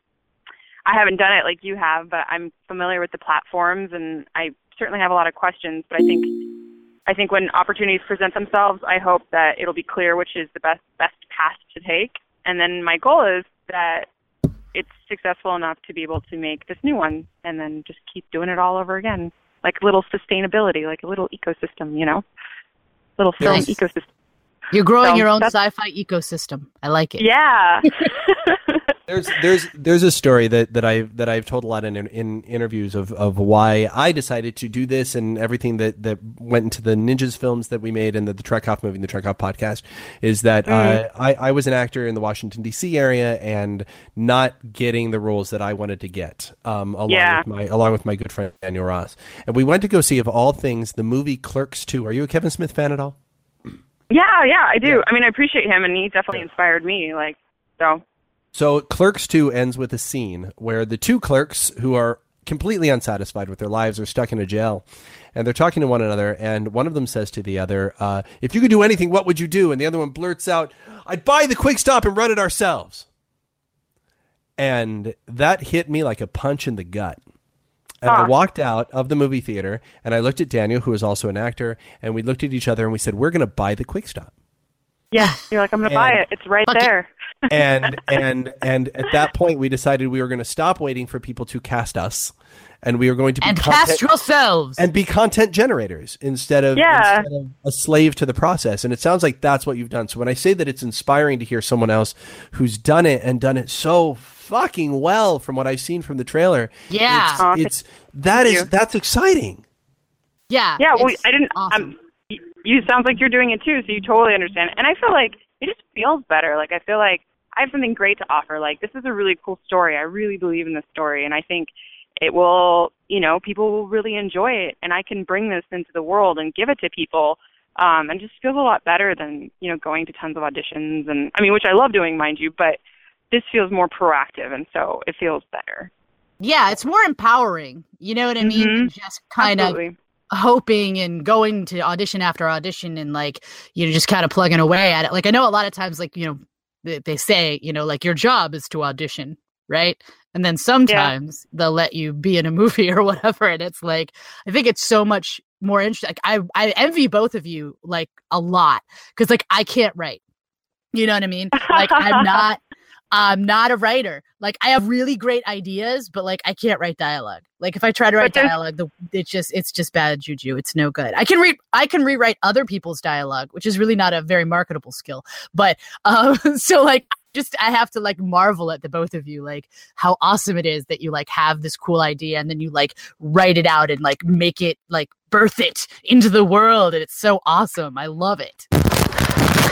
I haven't done it like you have, but I'm familiar with the platforms and I certainly have a lot of questions, but I think, I think when opportunities present themselves, I hope that it'll be clear which is the best, best path to take. And then my goal is that it's successful enough to be able to make this new one and then just keep doing it all over again. Like little sustainability, like a little ecosystem, you know? Little film Nice. ecosystem. You're growing So your own sci-fi ecosystem. I like it. Yeah. There's there's there's a story that, that I've that I've told a lot in in interviews of, of why I decided to do this and everything that, that went into the Ninjas films that we made and the, the Trekoff movie and the Trekoff podcast is that uh, I, I was an actor in the Washington D.C. area and not getting the roles that I wanted to get um, along Yeah. with my along with my good friend Daniel Ross and we went to go see of all things the movie Clerks 2. Are you a Kevin Smith fan at all? yeah, yeah, I do. I mean, I appreciate him and he definitely inspired me. Like, so. So Clerks 2 ends with a scene where the two clerks who are completely unsatisfied with their lives are stuck in a jail and they're talking to one another and one of them says to the other, uh, if you could do anything, what would you do? And the other one blurts out, I'd buy the quick stop and run it ourselves. And that hit me like a punch in the gut. And I walked out of the movie theater and I looked at Daniel, who is also an actor, and we looked at each other and we said, We're going to buy the quick stop. Yeah, you're like, I'm gonna buy it. It's right Fuck it. there. And and and at that point we decided we were going to stop waiting for people to cast us and we were going to be And content, cast yourselves. and be content generators instead of, Yeah. instead of a slave to the process and it sounds like that's what you've done so when i say that it's inspiring to hear someone else who's done it and done it so fucking well from what i've seen from the trailer yeah. Aw, it's, it's that is you. that's exciting yeah. Yeah, well, I didn't. Awesome. Um, y- you sounds like you're doing it too, so you totally understand. And I feel like it just feels better. Like I feel like I have something great to offer. Like this is a really cool story. I really believe in this story, and I think it will. You know, people will really enjoy it, and I can bring this into the world and give it to people. Um, and just feels a lot better than you know going to tons of auditions and I mean, which I love doing, mind you, but this feels more proactive, and so it feels better. yeah, it's more empowering. You know what I mean? Mhm. Just kind of hoping and going to audition after audition and like you know just kind of plugging away at it like i know a lot of times like you know they, they say you know like your job is to audition right? And then sometimes they'll let you be in a movie or whatever and it's like i think it's so much more interesting like i i envy both of you like a lot because like i can't write you know what i mean? Like i'm not i'm not a writer. Like i have really great ideas but like i can't write dialogue. Like if i try to write dialogue the, it's just it's just bad juju. It's no good. I can read i can rewrite other people's dialogue which is really not a very marketable skill. But um so like just i have to like marvel at the both of you like how awesome it is that you like have this cool idea and then you like write it out and like make it like birth it into the world. And it's so awesome. I love it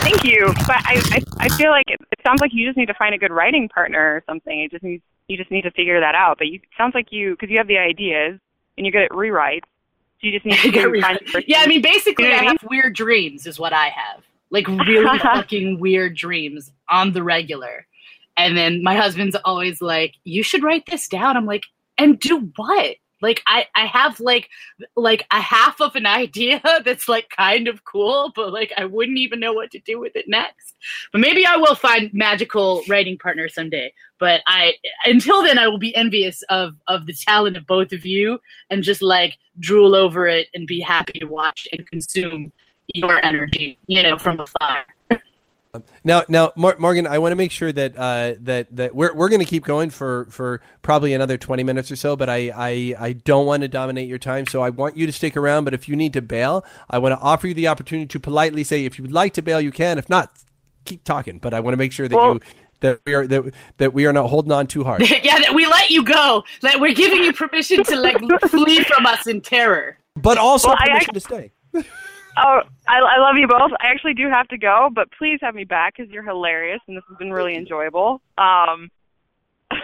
Thank you. But I, I, I feel like it, it sounds like you just need to find a good writing partner or something. It just needs, you just need to figure that out. But you it sounds like you, because you have the ideas and you're good at rewrites. So you just need to go find. Yeah, I mean, basically, You know I I mean? have weird dreams, is what I have. Like really fucking weird dreams on the regular. And then my husband's always like, "You should write this down." I'm like, "And do what?" Like I, I have like like a half of an idea that's like kind of cool, but like I wouldn't even know what to do with it next. But maybe I will find magical writing partner someday. But I until then I will be envious of of the talent of both of you and just like drool over it and be happy to watch and consume your energy, you know, from afar. Now, now, Mor- Morgan, I want to make sure that uh, that that we're we're going to keep going for for probably another twenty minutes or so. But I, I I don't want to dominate your time, so I want you to stick around. But if you need to bail, I want to offer you the opportunity to politely say if you would like to bail, you can. If not, keep talking. But I want to make sure that Well- you that we are that that we are not holding on too hard. yeah, that we let you go. That we're giving you permission to like flee from us in terror. But also Well, I permission to stay. Oh, I, I love you both. I actually do have to go, but please have me back because you're hilarious and this has been really enjoyable. Um,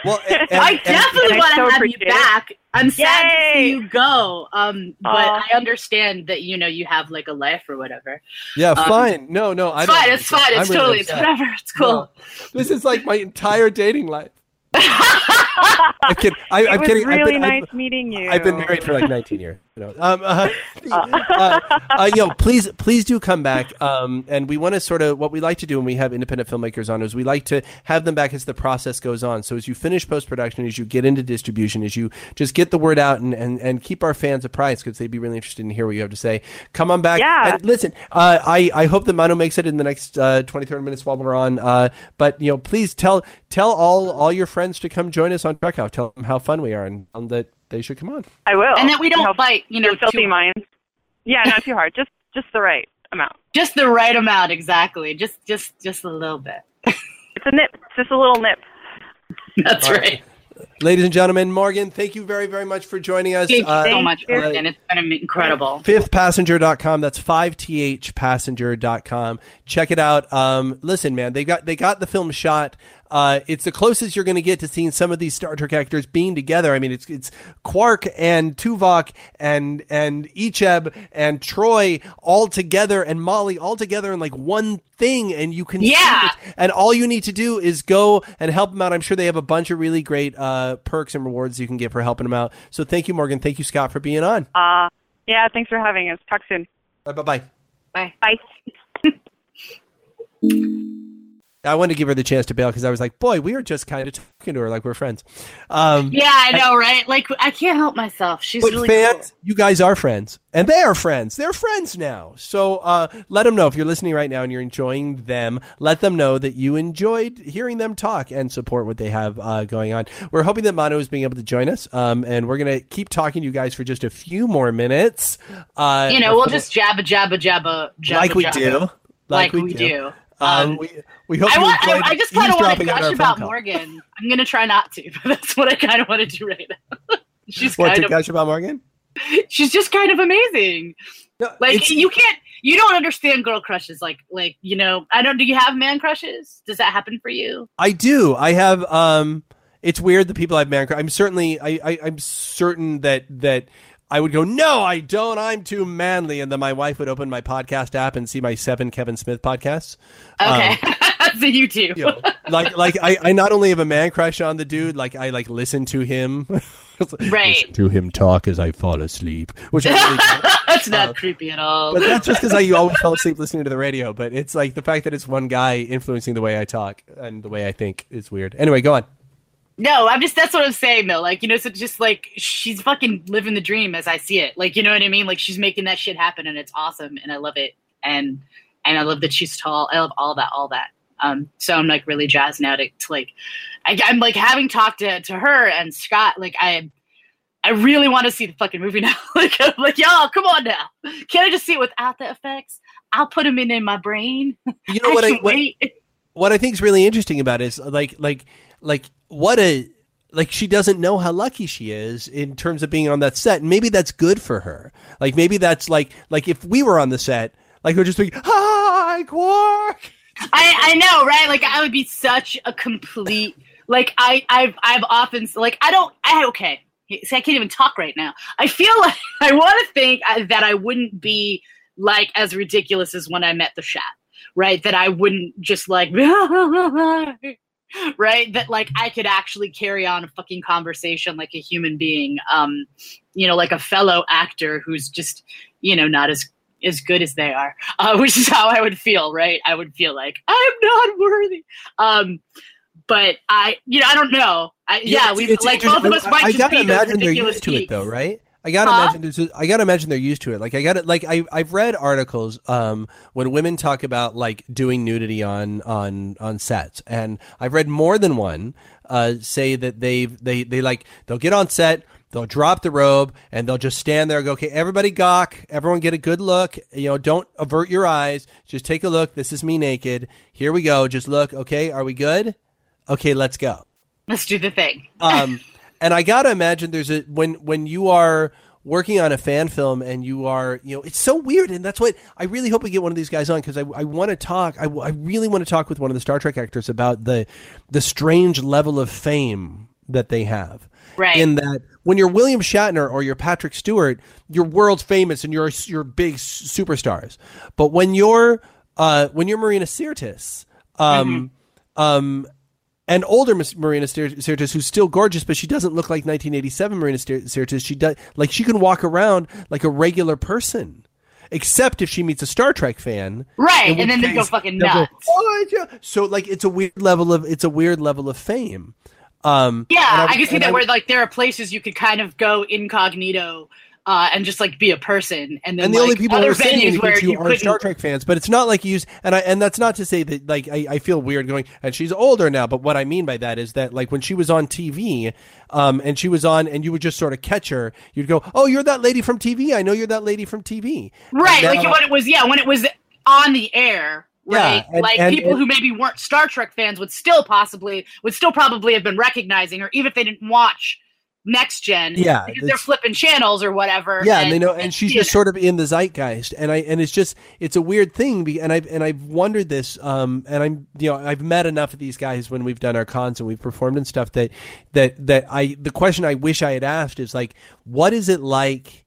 Well, and, I definitely want to so have you appreciate it. back. I'm sad to see you go. Um, but Aw. I understand that you know you have like a life or whatever. yeah, um, fine. No, no, I It's don't fine. It's fine. I'm It's really totally. It's whatever. It's cool. No. This is like my entire dating life. I'm kidding. I, it I'm was kidding. I've really been- nice I've- meeting you. I've been married for like 19 years. You know, um, uh, uh, uh, yo, please, please do come back. Um, and we want to sort of what we like to do when we have independent filmmakers on is we like to have them back as the process goes on. So as you finish post production, as you get into distribution, as you just get the word out and and, and keep our fans apprised because they'd be really interested in hear what you have to say. Come on back. Yeah. And listen, uh, I I hope that Manu makes it in the next uh, 20, 30 minutes while we're on. Uh, but you know, please tell tell all all your friends to come join us on Trek Tell them how fun we are and um, that they should come on. I will. and that we don't Help bite. You know, your filthy too- minds. Yeah, not too hard. Just just the right amount. just the right amount. Exactly. Just just just a little bit. It's a nip. It's just a little nip. That's All right. right. Ladies and gentlemen, Morgan, thank you very, very much for joining us. Thank you Uh, so much, you. Morgan. It's been incredible. fifthpassenger.com that's 5thpassenger.com check it out um, listen man they got they got the film shot uh, it's the closest you're going to get to seeing some of these Star Trek actors being together. I mean, it's it's Quark and Tuvok and and Icheb and Troi all together and Molly all together in like one thing, and you can see Yeah. it. And all you need to do is go and help them out. I'm sure they have a bunch of really great uh, perks and rewards you can get for helping them out. So thank you, Morgan. Thank you, Scott, for being on. Uh, yeah. Thanks for having us. Talk soon. Bye bye. Bye. Bye. I wanted to give her the chance to bail because I was like, boy, we were just kind of talking to her like we're friends. Um, Yeah, I know, right? Like I can't help myself. She's but really fans, you guys are friends, and they are friends. They're friends now. So uh, let them know if you're listening right now and you're enjoying them. Let them know that you enjoyed hearing them talk and support what they have uh, going on. We're hoping that Manu is being able to join us, um, and we're gonna keep talking to you guys for just a few more minutes. Uh. You know, we'll just jabba jabba jabba jabba like we jabba, do, like, we, do. Um, Um, we, we hope I want. I, I just kind of want to gush about. Morgan. I'm gonna try not to, but that's what I kind of want to do right now. she's What kind to of. gush about Morgan? She's just kind of amazing. No, Like you can't. You don't understand girl crushes. Like like you know. I don't. Do you have man crushes? Does that happen for you? I do. I have. Um, it's weird the people I've man. I'm certainly. I, I. I'm certain that that I would go. No, I don't. I'm too manly, and then my wife would open my podcast app and see my seven Kevin Smith podcasts. Okay. so you too. You know, like like I, I not only have a man crush on the dude, like I like listen to him. Right. Listen to him talk as I fall asleep, which I really. That's not Uh, creepy at all. But that's just because I always fell asleep listening to the radio. But it's like the fact that it's one guy influencing the way I talk and the way I think is weird. Anyway, go on. No, I'm just that's what I'm saying though. Like, you know, so just like she's fucking living the dream as I see it. Like, you know what I mean? Like she's making that shit happen and it's awesome and I love it. And and I love that she's tall. I love all that, all that. Um, so I'm like really jazzed now to, to like I, I'm like having talked to, to her and Scott, like I I really want to see the fucking movie now. like I'm like, y'all, come on now. Can I just see it without the effects? I'll put them in in my brain. You know what I what, what I think is really interesting about it is like like like what a like she doesn't know how lucky she is in terms of being on that set. And maybe that's good for her. Like maybe that's like like if we were on the set, like we're just like hi Quark. I, I know, right? Like I would be such a complete like I I've I've often like I don't I okay. See, I can't even talk right now. I feel like I want to think uh, that I wouldn't be like as ridiculous as when I met the Shat, right? That I wouldn't just like right that like I could actually carry on a fucking conversation like a human being, um, you know, like a fellow actor who's just you know not as as good as they are, uh, which is how I would feel, right? I would feel like I'm not worthy. Um, but I, you know, I don't know. I, yeah, it's- we like both of us might I, I just gotta be imagine they're used to it though, right? I gotta Huh? imagine there's. I gotta imagine they're used to it. Like I gotta like I I've read articles um when women talk about like doing nudity on on on sets, and I've read more than one uh say that they've they they like they'll get on set. They'll drop the robe and they'll just stand there and go, okay, everybody gawk. Everyone get a good look. You know, don't avert your eyes. Just take a look. This is me naked. Here we go. Just look. Okay, are we good? Okay, let's go Let's do the thing. um, and I gotta imagine there's a when when you are working on a fan film and you are you know it's so weird and that's what I really hope we get one of these guys on because I, I want to talk I, I really want to talk with one of the Star Trek actors about the the strange level of fame that they have. Right. in that when you're William Shatner or you're Patrick Stewart you're world famous and you're you're big superstars. But when you're uh, when you're Marina Sirtis um, um, and older Marina Sir- Sirtis, who's still gorgeous, but she doesn't look like 1987 Marina Sir- Sirtis. She does like she can walk around like a regular person, except if she meets a Star Trek fan, Right, and then which they go fucking they'll go, nuts. "Oh, yeah." So like it's a weird level of it's a weird level of fame. Um, Yeah, and I, can see that where like there are places you could kind of go incognito uh, and just like be a person, and then and the like, only people who other are saying venues where you you are. Star Trek fans, but it's not like you use and I and that's not to say that like I, I feel weird going and she's older now, but what I mean by that is that like when she was on TV, um, and she was on and you would just sort of catch her, you'd go, oh, you're that lady from TV. I know you're that lady from TV. Right, And like when it was yeah, when it was on the air. Yeah, and- like and- people and- who maybe weren't Star Trek fans would still possibly would still probably have been recognizing her, even if they didn't watch Next Gen. Yeah, because they're flipping channels or whatever. Yeah, and, they know, and she's just sort of in the zeitgeist, and I and it's just it's a weird thing, and I've and I've wondered this, um, and I'm you know I've met enough of these guys when we've done our cons and we've performed and stuff that that that I the question I wish I had asked is like, what is it like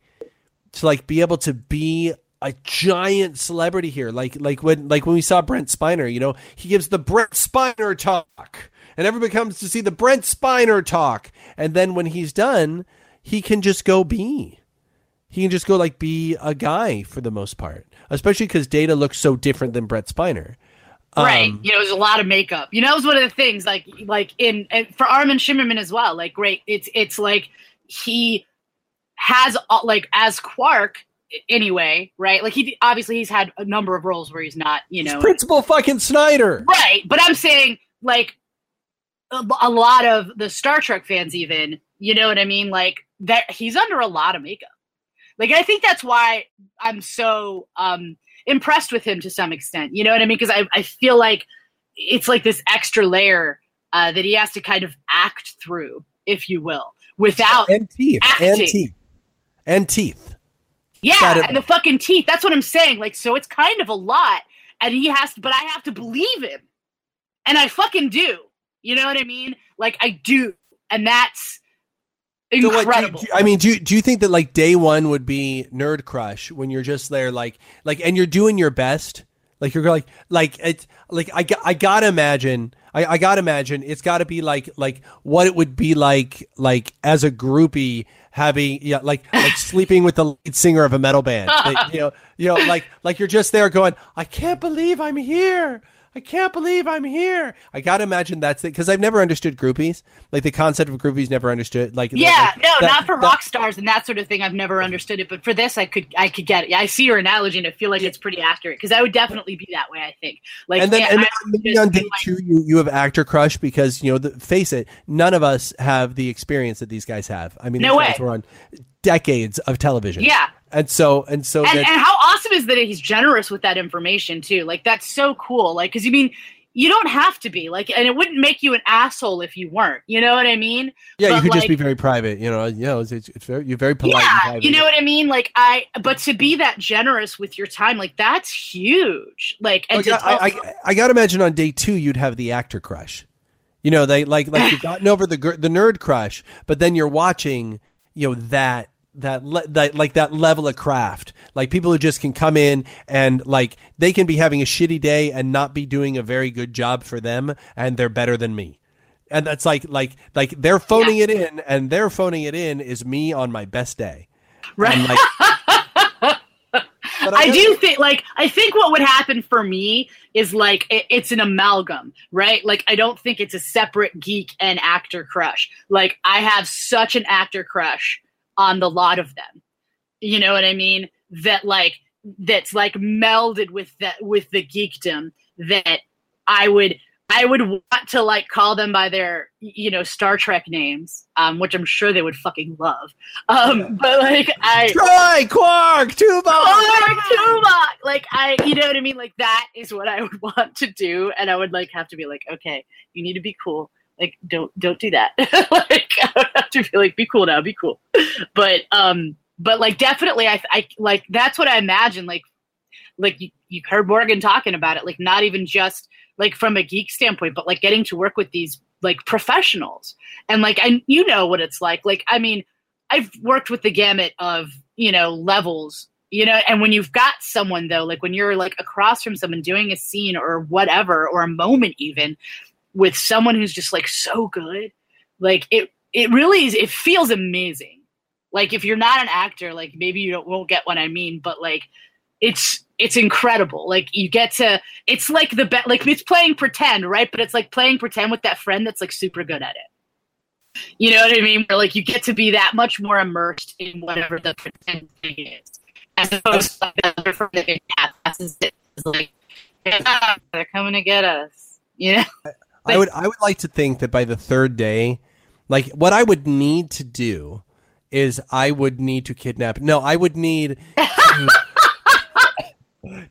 to like be able to be a giant celebrity here like like when like when we saw Brent Spiner you know he gives the Brent Spiner talk and everybody comes to see the Brent Spiner talk and then when he's done he can just go be he can just go like be a guy for the most part especially because Data looks so different than Brent Spiner right. Um, You know, there's a lot of makeup. You know, it was one of the things like like in and for Armin Shimerman as well. Like, great. It's it's like he has uh, like as Quark anyway, right? Like he obviously he's had a number of roles where he's not, you know, Principal fucking Snyder. Right, but I'm saying like a, a lot of the Star Trek fans, even you know what I mean. Like that, he's under a lot of makeup. Like I think that's why I'm so um impressed with him to some extent. You know what I mean? Because I I feel like it's like this extra layer uh, that he has to kind of act through, if you will, without And teeth. And teeth. And teeth. Yeah, and the fucking teeth. That's what I'm saying. Like, so it's kind of a lot, and he has to, but I have to believe him, and I fucking do. You know what I mean? Like, I do, and that's So what, do you- incredible. do I mean, do you, do you think that like day one would be nerd crush when you're just there, like, like, and you're doing your best, like you're like, like it like I, got- I gotta imagine, I, I gotta imagine it's got to be like, like what it would be like, like as a groupie having, yeah, like, like sleeping with the lead singer of a metal band, Like, you know, you know, like, like you're just there going, I can't believe I'm here. I can't believe I'm here. I gotta imagine that's it because I've never understood groupies. Like the concept of groupies, never understood. Like yeah, like, no, that- not for that- rock stars and that sort of thing. I've never understood it, but for this, I could, I could get it. I see your analogy, and I feel like it's pretty accurate because I would definitely be that way. I think. Like, and then, and then maybe on day like- two, you, you have actor crush because you know, the, face it, none of us have the experience that these guys have. I mean, No way. were on decades of television. Yeah. And so and so and, that, and how awesome is that he's generous with that information too like that's so cool like because you mean you don't have to be like and it wouldn't make you an asshole if you weren't you know what i mean yeah, you but, could just be very private. You know, you know, it's, it's, it's very you're very polite. and yeah private. you know what i mean like i but to be that generous with your time like that's huge like and Like, I, I, I gotta imagine on day two you'd have the actor crush. You know, they like like you've gotten over the the nerd crush, but then you're watching, you know, that that le- that like that level of craft. Like people who just can come in and like they can be having a shitty day and not be doing a very good job for them, and they're better than me. And that's like like like they're phoning it in, and they're phoning it in is me on my best day. right And, like, but I do think like I think what would happen for me is like it, it's an amalgam, right? Like I don't think it's a separate geek and actor crush. Like I have such an actor crush on the lot of them. You know what I mean? That like that's like melded with that with the geekdom that I would I would want to like call them by their you know Star Trek names, um, which I'm sure they would fucking love. Um, but like I Try Quark, Tuvok. Oh, Tuvok! Like I, you know what I mean. Like that is what I would want to do, and I would like have to be like, okay, you need to be cool. Like don't don't do that. like I would have to be like, be cool now, be cool. But um, but like definitely, I I like that's what I imagine. Like like you, you heard Morgan talking about it. Like not even just like from a geek standpoint, but like getting to work with these like professionals and like I you know what it's like. Like I mean, I've worked with the gamut of you know levels you know and when you've got someone though like when you're like across from someone doing a scene or whatever or a moment even with someone who's just like so good like it it really is it feels amazing like if you're not an actor like maybe you don't won't get what i mean but like it's it's incredible like you get to it's like the be- like it's playing pretend right but it's like playing pretend with that friend that's like super good at it you know what I mean? Where like you get to be that much more immersed in whatever the pretend thing is, as opposed to like the other friend that passes it is like, they're coming to get us. You know? I would I would like to think that by the third day, like what I would need to do is I would need to kidnap. No, I would need to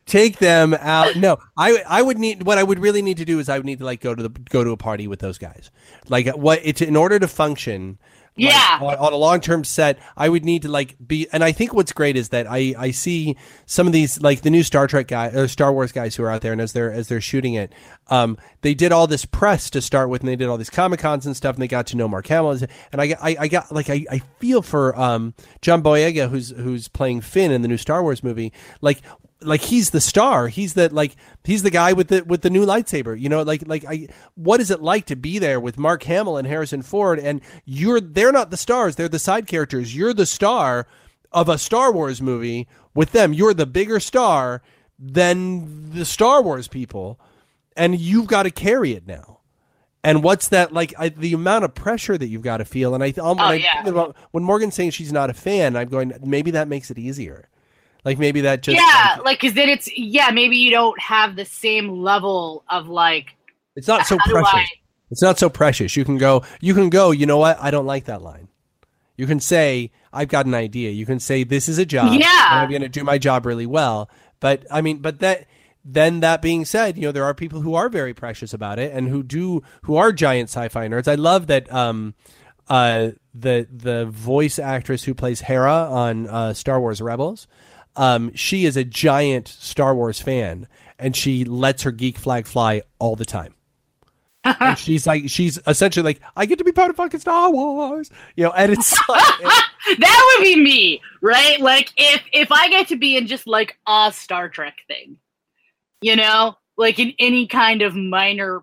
take them out. No, I I would need what I would really need to do is I would need to like go to the go to a party with those guys. Like what it's in order to function. Like, Yeah. on, on a long term set, I would need to like be, and I think what's great is that I I see some of these like the new Star Trek guy or Star Wars guys who are out there, and as they're as they're shooting it, um, they did all this press to start with, and they did all these comic cons and stuff, and they got to know Mark Hamill, and I got I, I got like I, I feel for um John Boyega who's who's playing Finn in the new Star Wars movie, like like he's the star he's the like he's the guy with the with the new lightsaber you know like like i what is it like to be there with mark hamill and harrison ford and you're they're not the stars they're the side characters you're the star of a star wars movie with them you're the bigger star than the star wars people and you've got to carry it now. And what's that like? I, the amount of pressure that you've got to feel, and I, um, when, Oh, I yeah. think about, when Morgan's saying she's not a fan, I'm going. Maybe that makes it easier. Like maybe that just yeah, like, like because then it's yeah maybe you don't have the same level of like it's not so precious. I It's not so precious. You can go. You can go. You know what? I don't like that line. You can say, "I've got an idea." You can say, "This is a job. Yeah. I'm going to do my job really well." But I mean, but that. Then that being said, you know there are people who are very precious about it and who do who are giant sci-fi nerds. I love that um, uh, the the voice actress who plays Hera on uh, Star Wars Rebels, um, she is a giant Star Wars fan and she lets her geek flag fly all the time and she's like she's essentially like i get to be part of fucking star wars you know and it's like, that would be me, right? Like if if I get to be in just like a Star Trek thing, you know, like in any kind of minor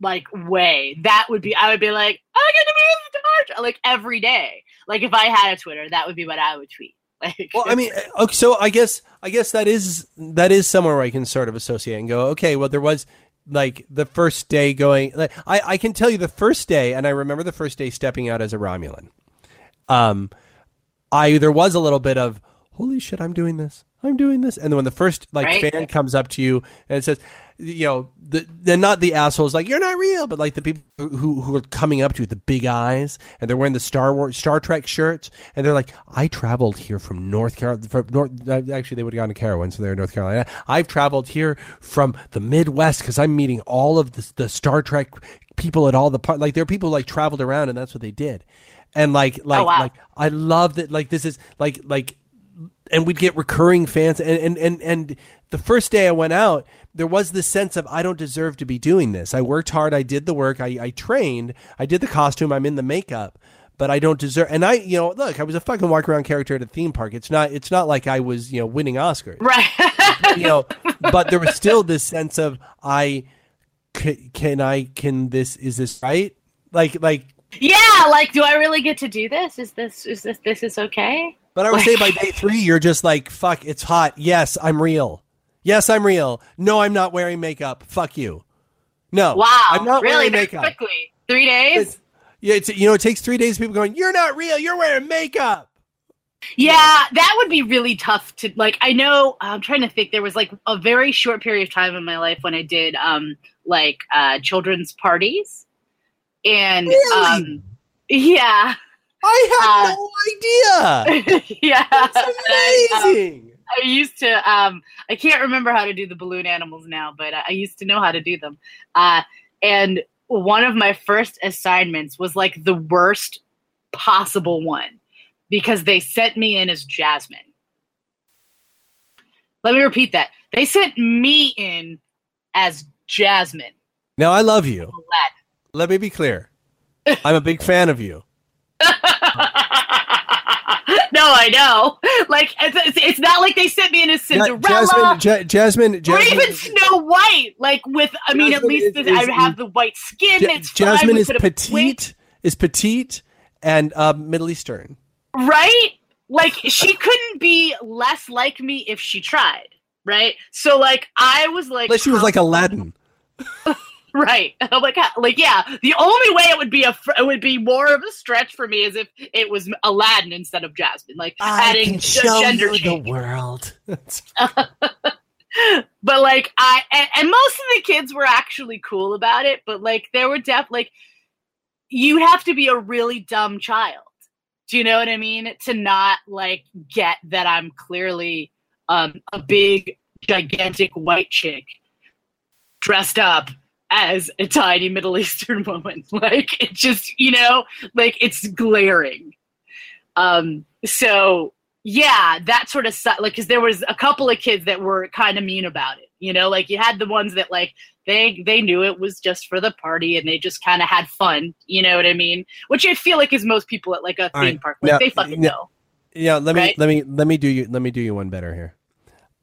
like way, that would be I would be like I get to be in Star Trek like every day. Like if I had a Twitter, that would be what I would tweet. Like, well i mean okay so i guess i guess that is that is somewhere where i can sort of associate and go okay well there was like the first day going like i i can tell you the first day and i remember the first day stepping out as a romulan um i there was a little bit of holy shit i'm doing this i'm doing this and then when the first like Right. fan comes up to you and says you know the they're not the assholes like you're not real but like the people who who are coming up to you with the big eyes and they're wearing the star wars star trek shirts and they're like i traveled here from north carolina from north uh, actually they would have gone to Carowinds so they're in north carolina i've traveled here from the midwest because i'm meeting all of the, the star trek people at all the part like there are people who, like traveled around and that's what they did and like like wow. like i love that like this is like like and we'd get recurring fans and, and and and the first day I went out there was this sense of I don't deserve to be doing this. I worked hard, I did the work, I, I trained, I did the costume, I'm in the makeup, but I don't deserve and I you know, look, I was a fucking walk around character at a theme park. It's not it's not like I was, you know, winning Oscars. right. You know, but there was still this sense of I c- can I can this is this right? Like like yeah, like do I really get to do this? Is this is this this is okay? But I would say by day three, you're just like, fuck, it's hot. Yes, I'm real. Yes, I'm real. No, I'm not wearing makeup. Fuck you. No. Wow. I'm not really wearing makeup. quickly. Three days? It's, yeah, it's, you know, it takes three days people going, you're not real. You're wearing makeup. Yeah, that would be really tough to like. I know. I'm trying to think. There was like a very short period of time in my life when I did um like uh children's parties, and Really? um yeah, I Uh, had no idea. yeah. That's I, um, amazing. I used to um I can't remember how to do the balloon animals now, but I used to know how to do them. Uh and one of my first assignments was like the worst possible one because they sent me in as Jasmine. Let me repeat that. They sent me in as Jasmine. now, I love you. Let me be clear. I'm a big fan of you. no, I know. Like it's, it's, not like they sent me in as Cinderella. Jasmine, Ja- Jasmine, or even Snow White. Like with, I mean, at least is- I have the white skin. Ja- it's. Jasmine is wait- petite, is petite and uh, Middle Eastern. right? Like she couldn't be less like me if she tried, right? So like I was like, Unless she was like Aladdin. right, like, like yeah. The only way it would be a, fr- it would be more of a stretch for me is if it was Aladdin instead of Jasmine, like adding g- gender the world. but like I and, and most of the kids were actually cool about it, but like there were def like you have to be a really dumb child. Do you know what I mean? To not like get that I'm clearly um a big gigantic white chick dressed up as a tiny Middle Eastern woman. Like it just, you know, like it's glaring. Um so yeah, that sort of su- like because there was a couple of kids that were kind of mean about it. You know, like you had the ones that like they they knew it was just for the party and they just kind of had fun. You know what I mean? Which I feel like is most people at like a All theme right, park. Like now- they fucking now- know. Yeah, let me Right? let me let me do you let me do you one better here.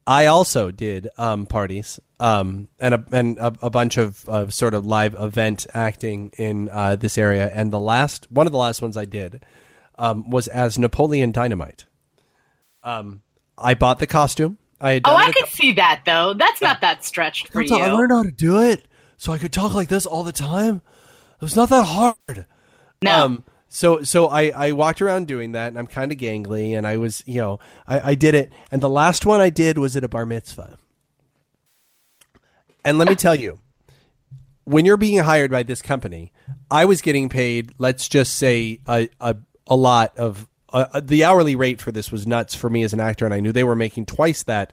I also did um, parties um, and a and a, a bunch of, of sort of live event acting in uh, this area, and the last one of the last ones I did um, was as Napoleon Dynamite. Um, I bought the costume. I Oh, I a could see that though. That's not that stretched for all- I learned how to do it. so I could talk like this all the time. It was not that hard. No. Um, so so I, I walked around doing that and I'm kind of gangly and I was you know I, I did it and the last one I did was at a bar mitzvah. And let me tell you, when you're being hired by this company, I was getting paid. Let's just say a a, a lot of uh, the hourly rate for this was nuts for me as an actor, and I knew they were making twice that.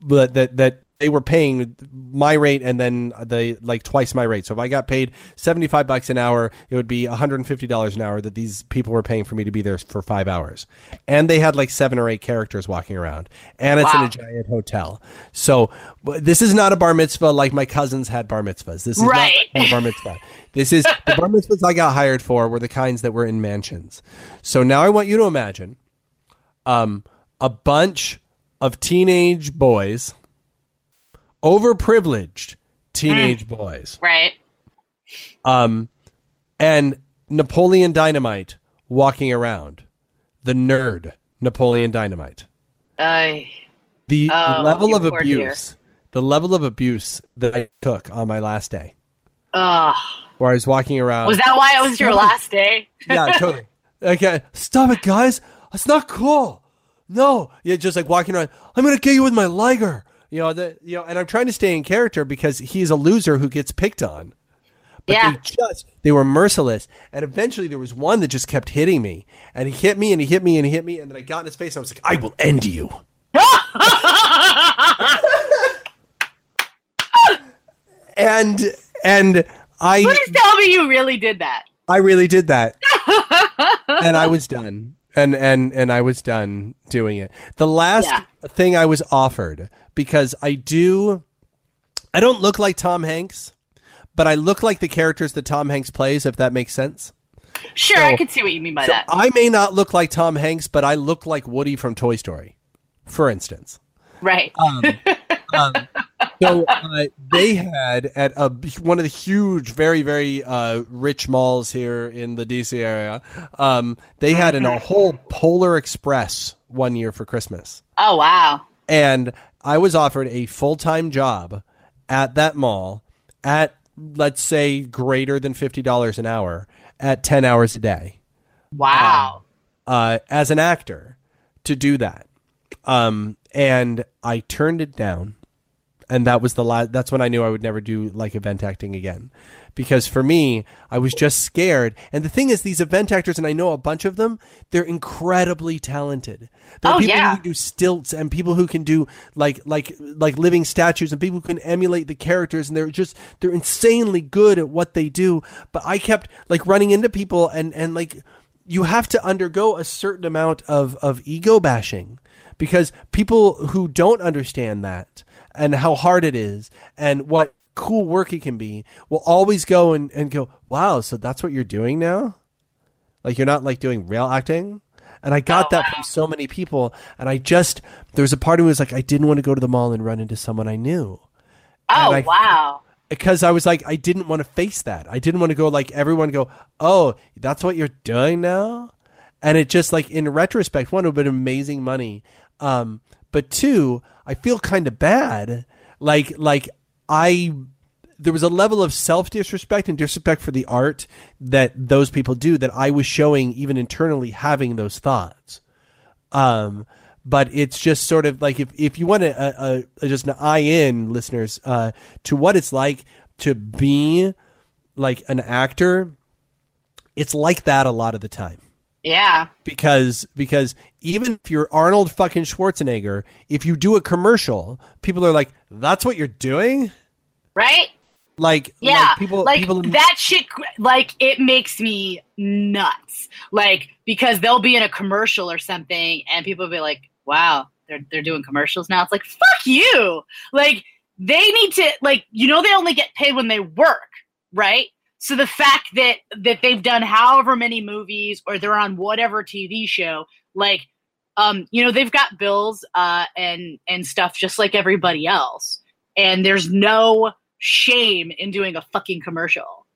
But that that they were paying my rate and then the like twice my rate. So if I got paid 75 bucks an hour, it would be $150 an hour that these people were paying for me to be there for 5 hours. And they had like 7 or 8 characters walking around. And it's in a giant hotel. So this is not a bar mitzvah like my cousins had bar mitzvahs. This is Right. not a bar mitzvah. This is the bar mitzvahs I got hired for were the kinds that were in mansions. So now I want you to imagine um, a bunch of teenage boys, overprivileged teenage boys, right. um, and Napoleon Dynamite walking around. The nerd Napoleon Dynamite. I The Oh, level of poor dear. abuse, the level of abuse that I took on my last day, Ugh. where I was walking around. Was that why it was your last day? yeah, totally. Okay, stop it, guys. That's not cool. No, yeah, just like walking around. I'm gonna get you with my liger. You know, the, you know, and I'm trying to stay in character because he's a loser who gets picked on. But Yeah. they just they were merciless, and eventually there was one that just kept hitting me, and he hit me, and he hit me, and he hit me, and then I got in his face, and I was like, I will end you. and and I Please tell me you really did that. I really did that. and I was done. And and and I was done doing it. The last Yeah. thing I was offered because I do I don't look like Tom Hanks, but I look like the characters that Tom Hanks plays if that makes sense. Sure, So- I can see what you mean by So that. I may not look like Tom Hanks, but I look like Woody from Toy Story, for instance. right. Um, um, so uh, they had at a, one of the huge, very very uh, rich malls here in the DC area. Um, they had an, a whole Polar Express one year for Christmas, oh wow. and I was offered a full time job at that mall at let's say greater than fifty dollars an hour at ten hours a day Wow. uh, as an actor to do that. Um, and I turned it down. And that was the last, that's when I knew I would never do like event acting again. Because for me, I was just scared. And the thing is, these event actors, and I know a bunch of them, they're incredibly talented. There are Oh, people yeah. who do stilts and people who can do like like like living statues and people who can emulate the characters and they're just they're insanely good at what they do. But I kept like running into people and and like you have to undergo a certain amount of of ego bashing because people who don't understand that and how hard it is and what cool work it can be will always go and, and go wow so that's what you're doing now? Like you're not like doing real acting? And i got Oh, that from so many people and i just there was a part of me was like i didn't want to go to the mall and run into someone i knew. Oh I- wow. because I was like, I didn't want to face that. I didn't want to go like everyone go, oh, that's what you're doing now, and it just like in retrospect, one, would have been amazing money, um, but two, I feel kind of bad, like like I. There was a level of self disrespect and disrespect for the art that those people do that I was showing even internally having those thoughts. Um, but it's just sort of like if, if you want to uh, uh, just an eye in listeners uh, to what it's like to be like an actor, it's like that a lot of the time Yeah. because because even if you're Arnold fucking Schwarzenegger, if you do a commercial, people are like, "That's what you're doing." Right? Like, Yeah. like people, like people, that shit like it makes me nuts. Like because they'll be in a commercial or something and people will be like, "Wow, they're they're doing commercials now." It's like, "Fuck you." Like they need to like you know they only get paid when they work, right? So the fact that that they've done however many movies or they're on whatever TV show, like um, you know, they've got bills uh and and stuff just like everybody else. And there's no shame in doing a fucking commercial.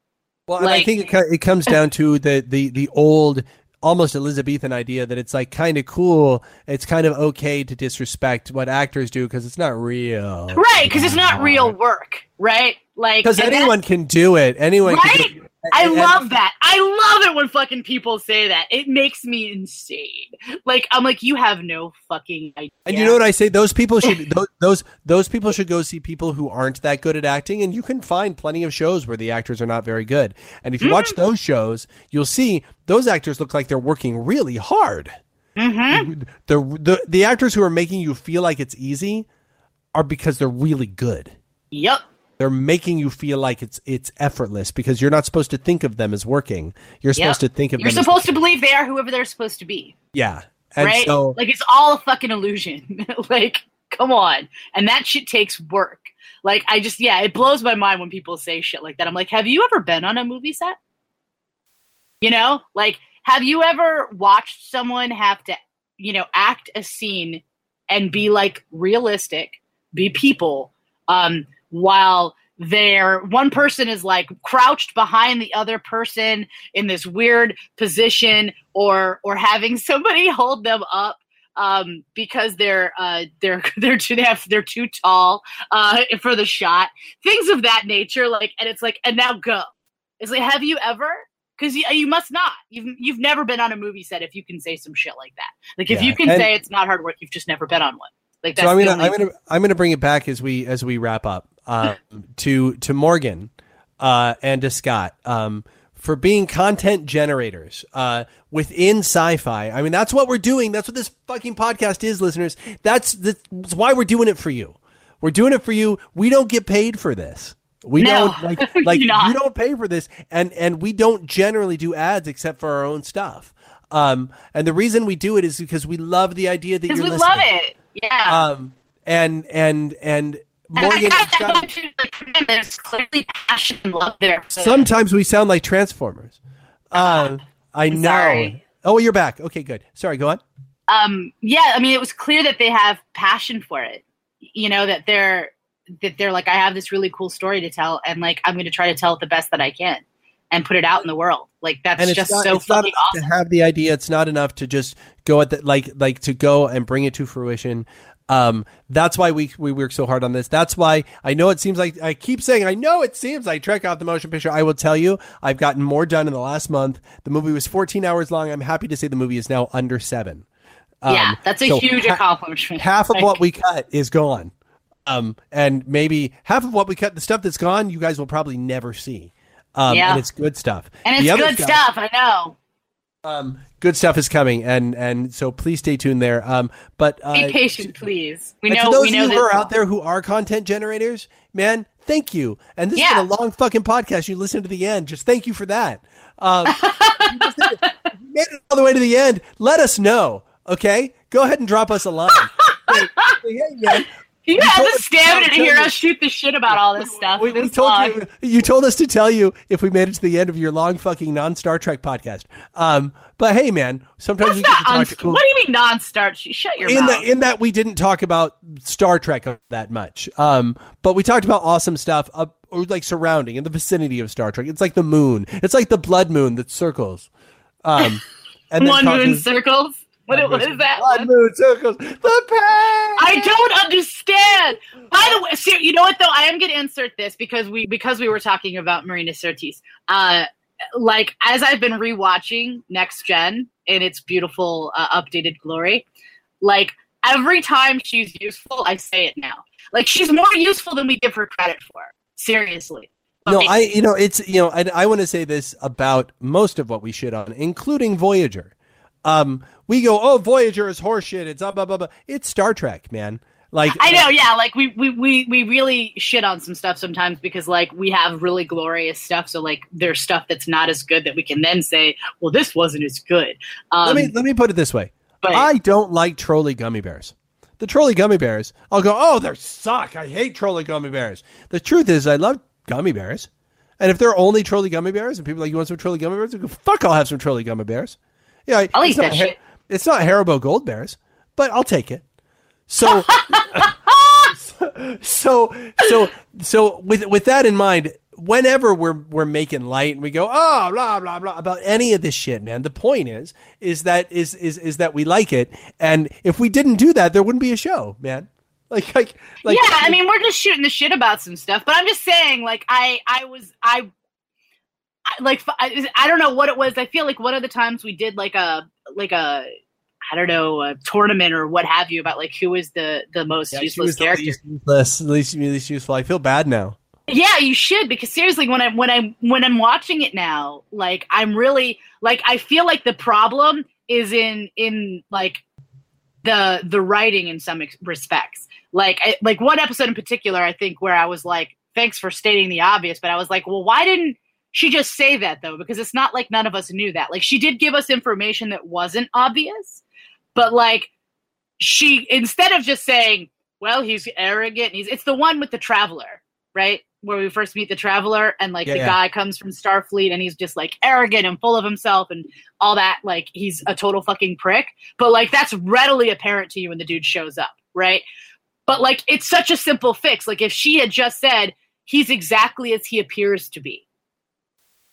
Well, and I think it, it comes down to the the the old almost Elizabethan idea that it's like kind of cool. It's kind of okay to disrespect what actors do because it's not real. Right, because it's not real work, right? Like Because anyone can do it. Anyone can Right? do I love that. I love it when fucking people say that. It makes me insane. Like I'm like, you have no fucking idea. And you know what I say? Those people should those, those those people should go see people who aren't that good at acting, and you can find plenty of shows where the actors are not very good. And if you watch Mm-hmm. those shows, you'll see those actors look like they're working really hard. Mm-hmm. The the the actors who are making you feel like it's easy are because they're really good. Yep. They're making you feel like it's it's effortless because you're not supposed to think of them as working. You're supposed to think of them You're supposed to believe they are whoever they're supposed to be. yeah, and right? so like it's all a fucking illusion. like, come on. And that shit takes work. Like I just yeah, it blows my mind when people say shit like that. I'm like, have you ever been on a movie set? You know? Like, have you ever watched someone have to, you know, act a scene and be like realistic, be people, um, while there one person is like crouched behind the other person in this weird position or or having somebody hold them up um, because they're uh, they're they're too they have, they're too tall uh, for the shot, things of that nature. Like, and it's like, and now go. It's like, have you ever? Because you, you must not. You've you've never been on a movie set if you can say some shit like that. Like, if Yeah, you can and- say it's not hard work, you've just never been on one. Like, that's so I'm gonna I'm gonna I'm gonna bring it back as we as we wrap up um, to to Morgan uh, and to Scott um, for being content generators uh, within sci-fi. I mean, that's what we're doing. That's what this fucking podcast is, listeners. That's that's why we're doing it for you. We're doing it for you. We don't get paid for this. We No, don't like like do you don't pay for this, and and we don't generally do ads except for our own stuff. Um, and the reason we do it is because we love the idea that you're we listening. love it. Yeah. Um, and and and Morgan, got like, There's clearly passion and love there. So sometimes we sound like Transformers. Uh, I know. sorry. Oh, you're back. Okay, good. Sorry, go on. um yeah i mean it was clear that they have passion for it you know that they're that they're like i have this really cool story to tell and like i'm going to try to tell it the best that i can and put it out in the world like that's And it's just not, so it's not awesome to have the idea. It's not enough to just go at the like like to go and bring it to fruition. Um, that's why we we work so hard on this. That's why I know it seems like I keep saying I know it seems like Trek out the motion picture. I will tell you, I've gotten more done in the last month. The movie was 14 hours long. I'm happy to say the movie is now under seven. yeah Um, that's a so huge ha- accomplishment half of what we cut is gone. Um, and maybe half of what we cut, the stuff that's gone, you guys will probably never see. Um, Yeah. and it's good stuff. and it's good stuff i know Um, good stuff is coming, and and so please stay tuned there. Um, but uh, be patient please we know those we know of you who are out there who are content generators, man, thank you. And this has Yeah. been a long fucking podcast. You listen to the end. Just thank you for that. Um, you just did it. You made it all the way to the end. Let us know. Okay, go ahead and drop us a line. Say, hey, man, you the us- stamina to hear us shoot the shit about all this stuff we, we this told long. you you told us to tell you if we made it to the end of your long fucking non Star Trek podcast. Um, but hey, man, sometimes we That's get to talk un- cool. what do you mean non-start shut your in mouth that in that we didn't talk about Star Trek that much. Um, but we talked about awesome stuff uh, or like surrounding in the vicinity of Star Trek. It's like the moon. It's like the blood moon that circles. Um, and one talking- moon circles what, what is that Blood moon circles. The pain. I don't understand. By the way, see, you know what though? I am going to insert this because we because we were talking about Marina Sirtis. Uh, like as I've been rewatching Next Gen in its beautiful uh, updated glory, like every time she's useful, I say it now. Like she's more useful than we give her credit for. Seriously. No, I you know it's you know I, I want to say this about most of what we shit on, including Voyager. Um, we go, oh, Voyager is horseshit. It's blah blah blah. blah. It's Star Trek, man. Like I know, yeah. Like we, we we we really shit on some stuff sometimes because like we have really glorious stuff. So like there's stuff that's not as good that we can then say, well, this wasn't as good. Um, let me let me put it this way. but I don't like Trolli gummy bears. The Trolli gummy bears, I'll go, oh, they suck. I hate Trolli gummy bears. The truth is, I love gummy bears. And if they're only Trolli gummy bears and people are like, you want some Trolli gummy bears? I go, fuck, I'll have some Trolli gummy bears. Yeah, I'll it's eat not that shit. It's not Haribo gold bears, but I'll take it. So, so, so, so with with that in mind, whenever we're we're making light and we go oh blah blah blah about any of this shit man the point is is that is is is that we like it and if we didn't do that there wouldn't be a show man like like like yeah, I mean, we're just shooting the shit about some stuff, but I'm just saying, like, I, I was, I like, I, I don't know what it was. I feel like one of the times we did like a, like a, I don't know, a tournament or what have you about like who is the the most yeah, useless character. least useless, least, least useful. I feel bad now. Yeah, you should because seriously, when I when I when I'm watching it now, like I'm really like I feel like the problem is in in like the the writing in some ex- respects. Like I, like one episode in particular, I think where I was like, "Thanks for stating the obvious," but I was like, "Well, why didn't she just say that though?" Because it's not like none of us knew that. Like she did give us information that wasn't obvious, but like she instead of just saying, "Well, he's arrogant," he's it's the one with the traveler, right? Where we first meet the traveler, and like Yeah, the yeah. guy comes from Starfleet, and he's just like arrogant and full of himself and all that. Like he's a total fucking prick. But like that's readily apparent to you when the dude shows up, right? But like it's such a simple fix. Like if she had just said he's exactly as he appears to be.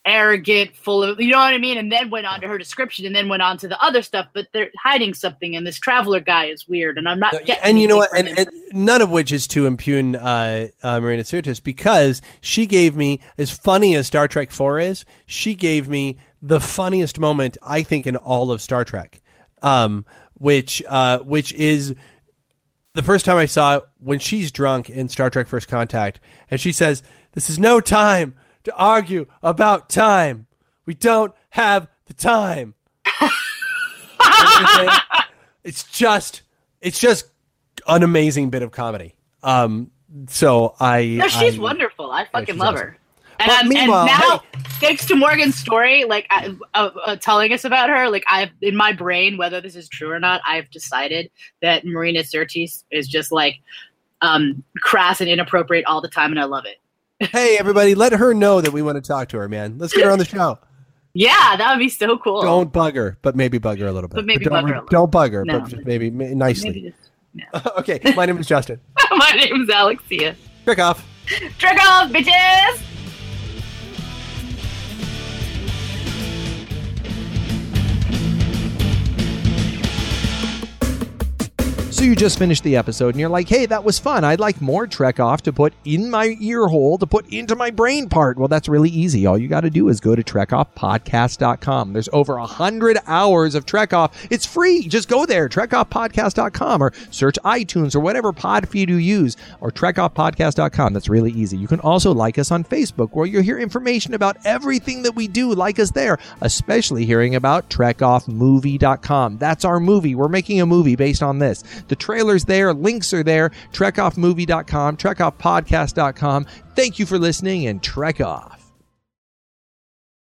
Arrogant, full of you know what I mean, and then went on to her description and then went on to the other stuff, but they're hiding something and this traveler guy is weird and I'm not getting and you know what? And, and none of which is to impugn uh, uh, Marina Sirtis because she gave me, as funny as Star Trek 4 is, she gave me the funniest moment, I think, in all of Star Trek, um, which, uh, which is the first time I saw it when she's drunk in Star Trek First Contact, and she says, This is no time to argue about time. We don't have the time. it's just it's just an amazing bit of comedy. Um so I No, she's I- wonderful. I fucking she's love awesome. her. And, But I'm, and meanwhile, now, thanks to Morgan's story, like uh, uh, telling us about her, like I've in my brain, whether this is true or not, I've decided that Marina Sirtis is just like um, crass and inappropriate all the time, and I love it. Hey everybody, let her know that we want to talk to her, man. Let's get her on the show. Yeah, that would be so cool. Don't bug her, but maybe bug her a little bit. But maybe don't, bug her a little. Don't bug her, No. but just maybe ma- nicely. Maybe just, okay, my name is Justin. my name is Alexia. Trek Off. Trek Off, bitches! You just finished the episode and you're like, hey, that was fun. I'd like more Trek Off to put in my ear hole to put into my brain part. Well, that's really easy. All you got to do is go to trekoffpodcast.com. There's over a hundred hours of Trek Off. It's free. Just go there, trekoffpodcast.com or search iTunes or whatever pod feed you use or trekoffpodcast.com. That's really easy. You can also like us on Facebook where you'll hear information about everything that we do. Like us there, especially hearing about trekoffmovie.com. That's our movie. We're making a movie based on this. The trailer's there, links are there, trekoffmovie.com, trekoffpodcast.com. Thank you for listening and Trek Off.